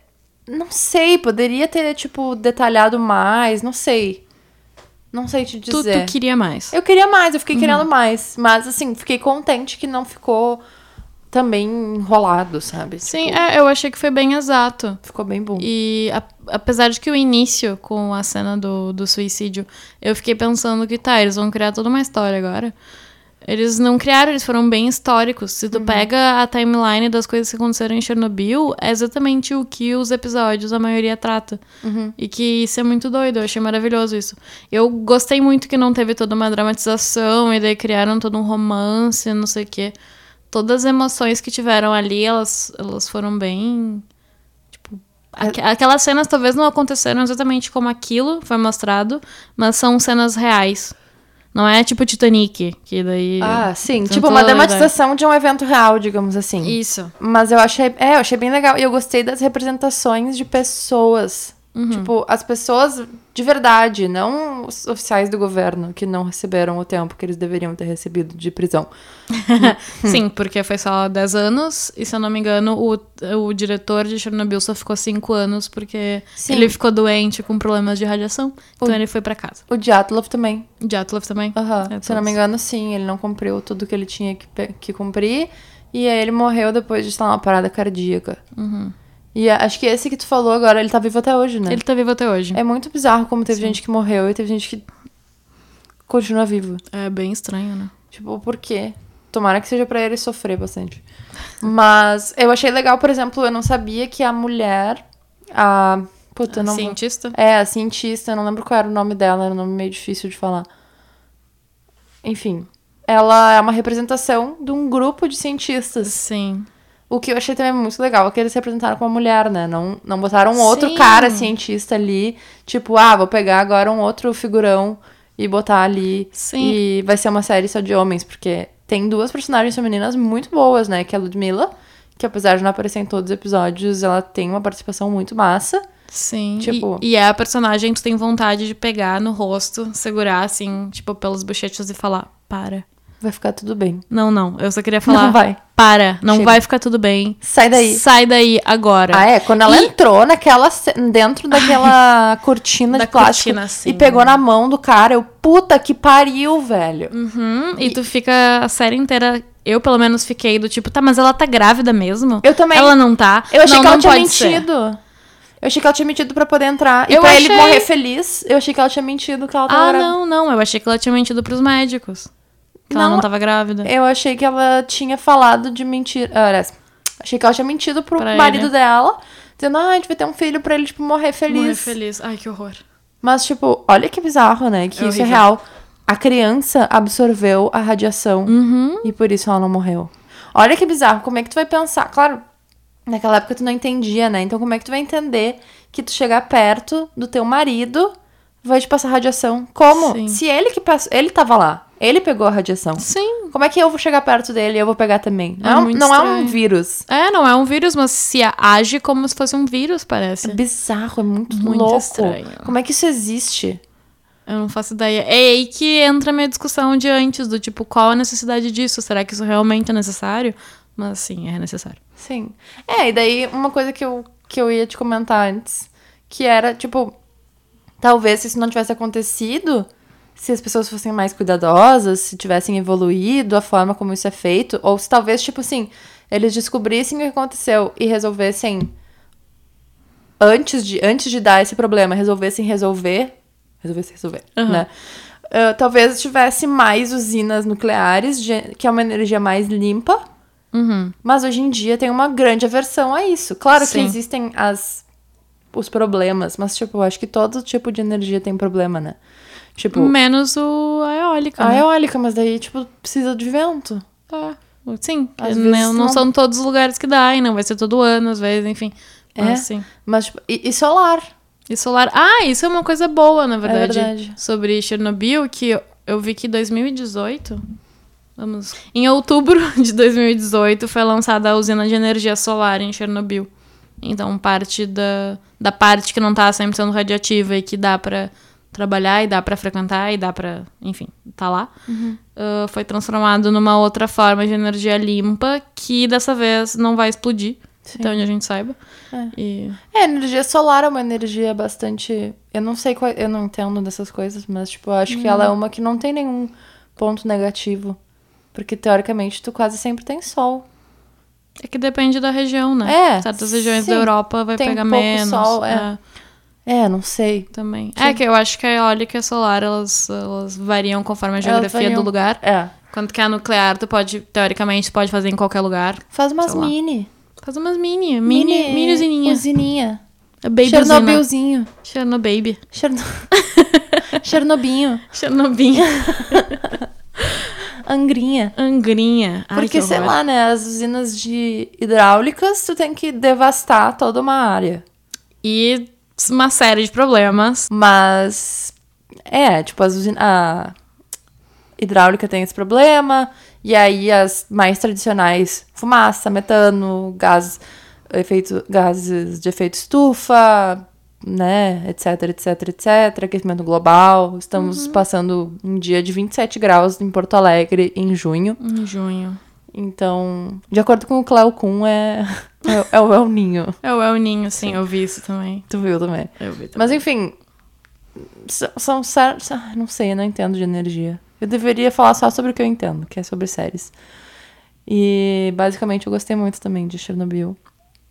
S1: Não sei, poderia ter, tipo, detalhado mais, não sei. Não sei te
S2: tu,
S1: dizer.
S2: tu queria mais.
S1: Eu queria mais, eu fiquei
S2: Uhum.
S1: querendo mais. Mas assim, fiquei contente que não ficou também enrolado, sabe?
S2: Sim,
S1: Tipo,
S2: é, eu achei que foi bem exato.
S1: Ficou bem bom.
S2: E a- apesar de que o início, com a cena do, do suicídio, eu fiquei pensando que tá, eles vão criar toda uma história agora. Eles não criaram, eles foram bem históricos. Se tu pega a timeline das coisas que aconteceram em Chernobyl, é exatamente o que os episódios, a maioria, trata. E que isso é muito doido, eu achei maravilhoso isso. Eu gostei muito que não teve toda uma dramatização, e daí criaram todo um romance, não sei o quê. Todas as emoções que tiveram ali, elas, elas foram bem Aque- Aquelas cenas talvez não aconteceram exatamente como aquilo foi mostrado, mas são cenas reais. Não é tipo Titanic, que daí.
S1: Ah, sim. Tipo, uma dramatização de um evento real, digamos assim.
S2: Isso.
S1: Mas eu achei, é, eu achei bem legal. E eu gostei das representações de pessoas. Tipo, as pessoas de verdade, não os oficiais do governo que não receberam o tempo que eles deveriam ter recebido de prisão.
S2: Sim, porque foi só 10 anos, e se eu não me engano, o, o diretor de Chernobyl só ficou 5 anos porque
S1: Sim.
S2: ele ficou doente com problemas de radiação. Então
S1: O-
S2: ele foi pra casa.
S1: O Dyatlov também.
S2: Dyatlov também. É,
S1: Se eu não me engano, sim. Ele não cumpriu tudo que ele tinha que, que cumprir. E aí ele morreu depois de estar numa parada cardíaca. E a- acho que esse que tu falou agora, ele tá vivo até hoje, né?
S2: Ele tá vivo até hoje.
S1: É muito bizarro como teve gente que morreu e teve gente que continua vivo.
S2: É bem estranho, né?
S1: Tipo, por quê? Tomara que seja pra ele sofrer bastante. Mas eu achei legal, por exemplo, eu não sabia que a mulher, a. Puta, eu não. vou-
S2: Cientista?
S1: É, a cientista, eu não lembro qual era o nome dela, era um nome meio difícil de falar. Enfim. Ela é uma representação de um grupo de cientistas.
S2: Sim.
S1: O que eu achei também muito legal é que eles se representaram com uma mulher, né? Não, não botaram um outro
S2: Sim.
S1: cara cientista ali, tipo, ah, vou pegar agora um outro figurão e botar ali.
S2: Sim.
S1: E vai ser uma série só de homens, porque tem duas personagens femininas muito boas, né? Que é a Ludmilla, que apesar de não aparecer em todos os episódios, ela tem uma participação muito massa.
S2: Sim.
S1: Tipo-
S2: E, e é a personagem que tu tem vontade de pegar no rosto, segurar assim, tipo, pelas bochechas e falar: para.
S1: Vai ficar tudo bem.
S2: Não, não. Eu só queria falar.
S1: Não vai.
S2: Para. Não
S1: Chega.
S2: vai ficar tudo bem.
S1: Sai daí.
S2: Sai daí agora.
S1: Ah, é? Quando ela
S2: E-
S1: entrou naquela. dentro daquela cortina
S2: Da
S1: de plástico
S2: cortina, sim.
S1: e pegou na mão do cara, eu, puta que pariu, velho.
S2: Uhum, e tu fica a série inteira. Eu, pelo menos, fiquei do tipo, tá, mas ela tá grávida mesmo?
S1: Eu também.
S2: Ela não tá?
S1: Eu achei
S2: não,
S1: que ela tinha
S2: pode ser.
S1: mentido. Eu achei que ela tinha mentido pra poder entrar. E
S2: Eu
S1: pra ele
S2: achei-
S1: morrer feliz, eu achei que ela tinha mentido que ela tava
S2: Ah,
S1: grávida.
S2: não, não. Eu achei que ela tinha mentido pros médicos. Que ela
S1: Não,
S2: não tava grávida.
S1: Eu achei que ela tinha falado de mentira. Ah, achei que ela tinha mentido pro
S2: Pra
S1: marido
S2: ele.
S1: dela, dizendo, ah, a gente vai ter um filho pra ele, tipo, morrer feliz.
S2: Morrer feliz. Ai, que horror.
S1: Mas, tipo, olha que bizarro, né? Que
S2: É
S1: isso é real. A criança absorveu a radiação
S2: Uhum.
S1: e por isso ela não morreu. Olha que bizarro. Como é que tu vai pensar? Claro, naquela época tu não entendia, né? Então, como é que tu vai entender que tu chegar perto do teu marido vai te passar radiação? Como?
S2: Sim.
S1: Se ele que passou. Ele tava lá. Ele pegou a radiação.
S2: Sim.
S1: Como é que eu vou chegar perto dele e eu vou pegar também? Não,
S2: É
S1: é, um-
S2: muito
S1: não é um vírus.
S2: É, não é um vírus, mas se age como se fosse um vírus, parece.
S1: É bizarro, é muito,
S2: Muito
S1: louco.
S2: estranho.
S1: Como é que isso existe?
S2: Eu não faço ideia. É aí que entra a minha discussão de antes, do tipo, qual a necessidade disso? Será que isso realmente é necessário? Mas sim, é necessário.
S1: Sim. É, e daí uma coisa que eu, que eu ia te comentar antes, que era, tipo, talvez se isso não tivesse acontecido, se as pessoas fossem mais cuidadosas, se tivessem evoluído a forma como isso é feito, ou se talvez, tipo assim, eles descobrissem o que aconteceu e resolvessem antes de, antes de dar esse problema, resolvessem resolver, resolvessem resolver,
S2: Aham.
S1: né? Ah, talvez tivesse mais usinas nucleares, que é uma energia mais limpa,
S2: Uhum.
S1: mas hoje em dia tem uma grande aversão a isso. Claro
S2: Sim.
S1: que existem as os problemas, mas tipo, eu acho que todo tipo de energia tem problema, né? Tipo,
S2: Menos o a eólica.
S1: a
S2: né?
S1: eólica, mas daí tipo precisa de vento.
S2: É. Sim,
S1: Às
S2: não,
S1: vezes
S2: não
S1: não-
S2: são todos os lugares que dá, e não vai ser todo ano, às vezes, enfim. Mas
S1: É?
S2: sim.
S1: Mas tipo, e, e solar.
S2: E solar. Ah, isso é uma coisa boa, na verdade.
S1: verdade.
S2: Sobre Chernobyl, que eu, eu vi que em 2018. Vamos. Em outubro de 2018 foi lançada a usina de energia solar em Chernobyl. Então, parte da, da parte que não tá 100% radioativa e que dá pra trabalhar e dá pra frequentar e dá pra, enfim, tá lá, ah, foi transformado numa outra forma de energia limpa que dessa vez não vai explodir,
S1: Sim.
S2: até onde a gente saiba.
S1: É.
S2: E
S1: É, energia solar é uma energia bastante. Eu não sei qual. Eu não entendo dessas coisas, mas, tipo, eu acho que ela é
S2: Uhum.
S1: uma que não tem nenhum ponto negativo. Porque, teoricamente, tu quase sempre tem sol.
S2: É que depende da região, né?
S1: É,
S2: Certas regiões
S1: sim.
S2: da Europa vai
S1: Tem
S2: pegar
S1: pouco
S2: menos.
S1: sol, é. É, não sei.
S2: também.
S1: Sim.
S2: É que eu acho que a eólica e a solar, elas, elas variam conforme a geografia do lugar.
S1: É.
S2: Quanto que a nuclear, tu pode, teoricamente, pode fazer em qualquer lugar.
S1: Faz umas mini.
S2: Faz umas mini, mini, mini usininha.
S1: Usininha.
S2: A baby
S1: Chernobylzinho.
S2: Chernobaby.
S1: Cherno... Chernobinho.
S2: Chernobinho.
S1: Angrinha.
S2: Angrinha. Ai,
S1: Porque,
S2: que
S1: sei lá, né? As usinas de hidráulicas, tu tem que devastar toda uma área.
S2: E uma série de problemas.
S1: Mas. É, tipo, as usinas. A, hidráulica tem esse problema, e aí as mais tradicionais, fumaça, metano, gás, efeito, gases de efeito estufa, né, etc, etc, etc, aquecimento global. Estamos passando um dia de 27 graus em Porto Alegre em junho.
S2: Em junho.
S1: Então, de acordo com o Cleo Kuhn, é, é, é o El Ninho.
S2: É o El Ninho, sim, eu vi isso também.
S1: Tu viu também.
S2: Eu vi também.
S1: Mas enfim, são certos. Não sei, eu não entendo de energia. Eu deveria falar só sobre o que eu entendo, que é sobre séries. E basicamente eu gostei muito também de Chernobyl.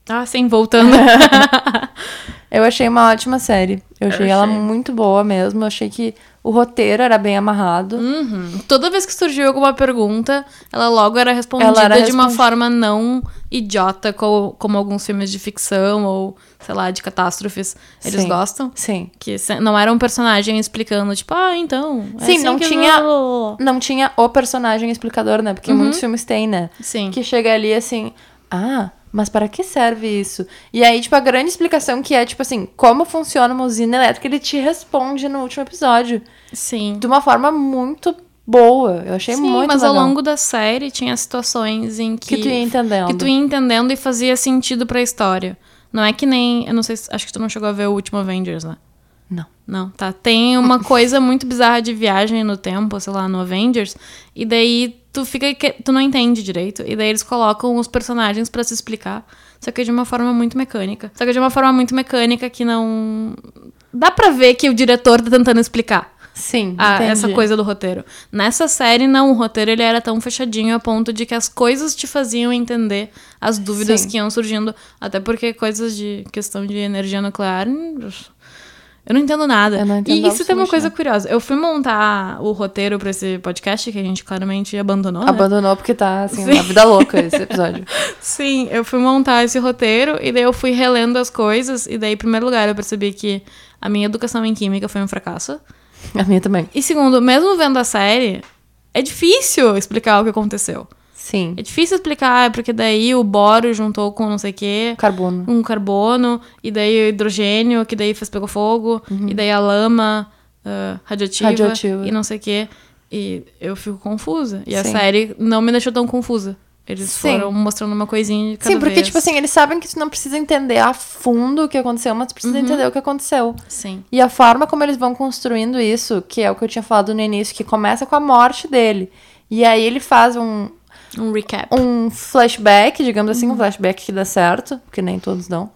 S2: Ah, sim, voltando.
S1: Eu achei uma ótima série. Eu achei, ela muito boa mesmo. Eu achei que o roteiro era bem amarrado.
S2: Uhum. Toda vez que surgiu alguma pergunta, ela logo era respondida
S1: era
S2: de uma forma não idiota, co- como, alguns filmes de ficção ou, sei lá, de catástrofes eles
S1: Sim.
S2: gostam.
S1: Sim.
S2: Que não era um personagem explicando, tipo, ah, então. é
S1: Sim,
S2: assim
S1: não tinha-
S2: eu-
S1: Não tinha o personagem explicador, né? Porque muitos filmes têm, né?
S2: Sim.
S1: Que chega ali assim, ah, mas para que serve isso? E aí, tipo, a grande explicação que é, tipo assim, como funciona uma usina elétrica, ele te responde no último episódio.
S2: Sim.
S1: De uma forma muito boa. Eu achei
S2: Sim,
S1: muito
S2: mas
S1: legal.
S2: ao longo da série tinha situações em que.
S1: Que tu ia entendendo.
S2: que tu ia entendendo e fazia sentido pra história. Não é que nem. Eu não sei se. Acho que tu não chegou a ver o último Avengers, né?
S1: Não.
S2: Não, tá. Tem uma coisa muito bizarra de viagem no tempo, sei lá, no Avengers, e daí tu fica que tu não entende direito, e daí eles colocam os personagens pra se explicar, só que de uma forma muito mecânica. Só que de uma forma muito mecânica que não dá pra ver que o diretor tá tentando explicar
S1: Sim,
S2: a-
S1: entendi.
S2: essa coisa do roteiro. Nessa série, não, o roteiro ele era tão fechadinho a ponto de que as coisas te faziam entender as dúvidas
S1: Sim.
S2: que iam surgindo. Até porque coisas de questão de energia nuclear. Eu não entendo nada.
S1: Eu não entendo
S2: e isso tem uma coisa curiosa. Eu fui montar o roteiro pra esse podcast, que a gente claramente abandonou. né?
S1: Abandonou porque tá, assim,
S2: Sim.
S1: na vida louca esse episódio.
S2: Sim, eu fui montar esse roteiro e daí eu fui relendo as coisas. E daí, em primeiro lugar, eu percebi que a minha educação em química foi um fracasso.
S1: A minha também.
S2: E segundo, mesmo vendo a série, é difícil explicar o que aconteceu.
S1: Sim.
S2: É difícil explicar, porque daí o boro juntou com não sei o quê,
S1: Carbono.
S2: um carbono, e daí o hidrogênio, que daí fez pegou fogo, e daí a lama ah, radioativa,
S1: Uhum. Radioativa.
S2: e não sei o quê. E eu fico confusa. E a
S1: Sim.
S2: série não me deixou tão confusa. Eles
S1: Sim.
S2: foram mostrando uma coisinha de cada
S1: Sim, porque,
S2: vez.
S1: tipo assim, eles sabem que tu não precisa entender a fundo o que aconteceu, mas tu precisa
S2: Uhum.
S1: entender o que aconteceu.
S2: Sim.
S1: E a forma como eles vão construindo isso, que é o que eu tinha falado no início, que começa com a morte dele. E aí ele faz um,
S2: Um recap.
S1: um flashback, digamos assim,
S2: Uhum.
S1: um flashback que dá certo, porque nem todos dão.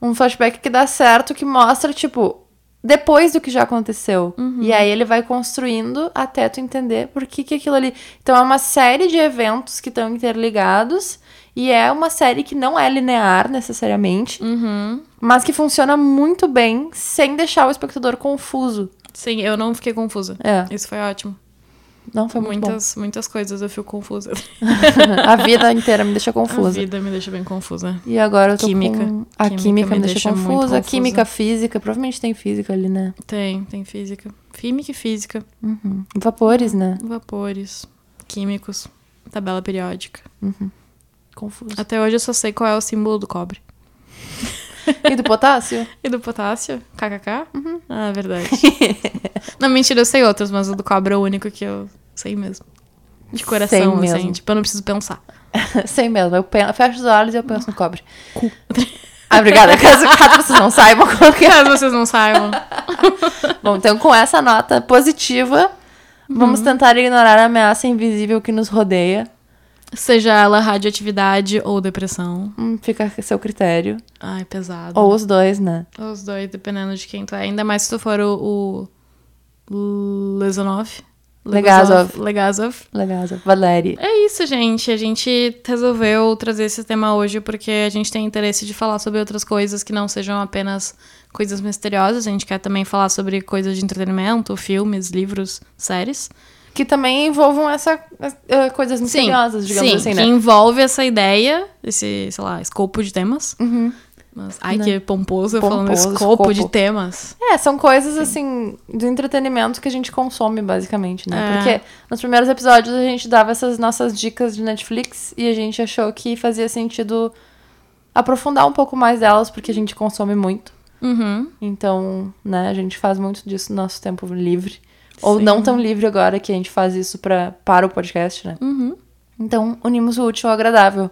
S1: Um flashback que dá certo, que mostra, tipo, depois do que já aconteceu.
S2: Uhum.
S1: E aí ele vai construindo até tu entender por que, que aquilo ali. Então é uma série de eventos que estão interligados. E é uma série que não é linear necessariamente,
S2: Uhum.
S1: mas que funciona muito bem sem deixar o espectador confuso.
S2: Sim, eu não fiquei confusa.
S1: É.
S2: Isso foi ótimo.
S1: Não foi muito
S2: muitas, muitas coisas eu fico confusa.
S1: bom. a vida inteira me deixa
S2: A
S1: confusa.
S2: vida me deixa bem confusa.
S1: E agora eu tô
S2: Química.
S1: com... A
S2: Química
S1: química,
S2: me
S1: me deixa,
S2: deixa
S1: confusa.
S2: confusa.
S1: Química, física. Provavelmente tem física ali, né?
S2: Tem, tem física. Química e física.
S1: Vapores, né?
S2: Vapores. Químicos. Tabela periódica.
S1: Confuso.
S2: Até hoje eu só sei qual é o símbolo do cobre.
S1: E do potássio?
S2: E do potássio? KKK?
S1: Uhum.
S2: Ah, verdade. Não, mentira, eu sei outros, mas o do cobre é o único que eu sei mesmo. De coração,
S1: Sei
S2: assim.
S1: mesmo.
S2: Tipo, eu não preciso pensar.
S1: Sei mesmo. Eu fecho os olhos e eu penso no cobre. Ah, obrigada. Caso, caso vocês não saibam qual que é.
S2: Caso vocês não saibam.
S1: Bom, então com essa nota positiva, vamos
S2: Uhum.
S1: tentar ignorar a ameaça invisível que nos rodeia.
S2: Seja ela radioatividade ou depressão.
S1: Hum, fica a seu critério.
S2: Ai, pesado.
S1: Ou os dois, né?
S2: Os dois, dependendo de quem tu é. Ainda mais se tu for o, o Lesonov.
S1: Legazov.
S2: Legazov.
S1: Legal. Valéria.
S2: É isso, gente. A gente resolveu trazer esse tema hoje porque a gente tem interesse de falar sobre outras coisas que não sejam apenas coisas misteriosas. A gente quer também falar sobre coisas de entretenimento, filmes, livros, séries.
S1: Que também envolvam essa eh, coisas misteriosas, digamos
S2: sim,
S1: assim,
S2: que
S1: né?
S2: envolve essa ideia, esse, sei lá, escopo de temas. Mas, ai,
S1: Né?
S2: que pomposo, eu falando
S1: Pomposo,
S2: escopo,
S1: escopo.
S2: de temas.
S1: É, são coisas assim do entretenimento que a gente consome, basicamente, né?
S2: É.
S1: Porque nos primeiros episódios a gente dava essas nossas dicas de Netflix e a gente achou que fazia sentido aprofundar um pouco mais delas, porque a gente consome muito.
S2: Uhum.
S1: Então, né, a gente faz muito disso no nosso tempo livre. Ou
S2: Sim.
S1: não tão livre agora que a gente faz isso pra, para o podcast, né?
S2: Uhum.
S1: Então, unimos o útil ao agradável.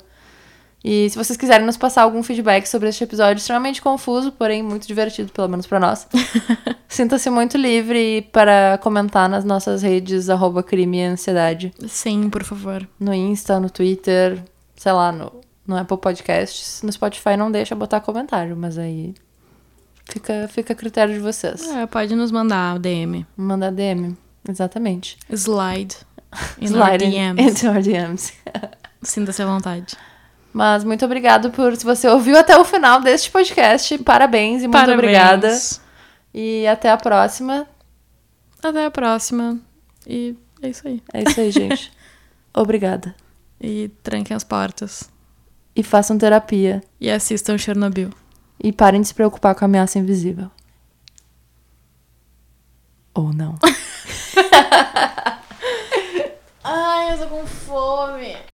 S1: E se vocês quiserem nos passar algum feedback sobre este episódio extremamente confuso, porém muito divertido, pelo menos pra nós, sinta-se muito livre para comentar nas nossas redes arroba crime e ansiedade.
S2: Sim, por favor.
S1: No Insta, no Twitter, sei lá, no, no Apple Podcasts. No Spotify não deixa botar comentário, mas aí fica, fica a critério de vocês.
S2: É, pode nos mandar o DM.
S1: Mandar DM, exatamente.
S2: Slide. In
S1: Slide
S2: our DMs.
S1: into our DMs.
S2: Sinta-se à vontade.
S1: Mas muito obrigado por se você ouviu até o final deste podcast. Parabéns e muito
S2: Parabéns.
S1: obrigada. E até a próxima.
S2: Até a próxima. E é isso aí.
S1: É isso aí, gente. obrigada.
S2: E tranquem as portas.
S1: E façam terapia.
S2: E assistam Chernobyl.
S1: E parem de se preocupar com a ameaça invisível. Ou não.
S2: Ai, eu tô com fome.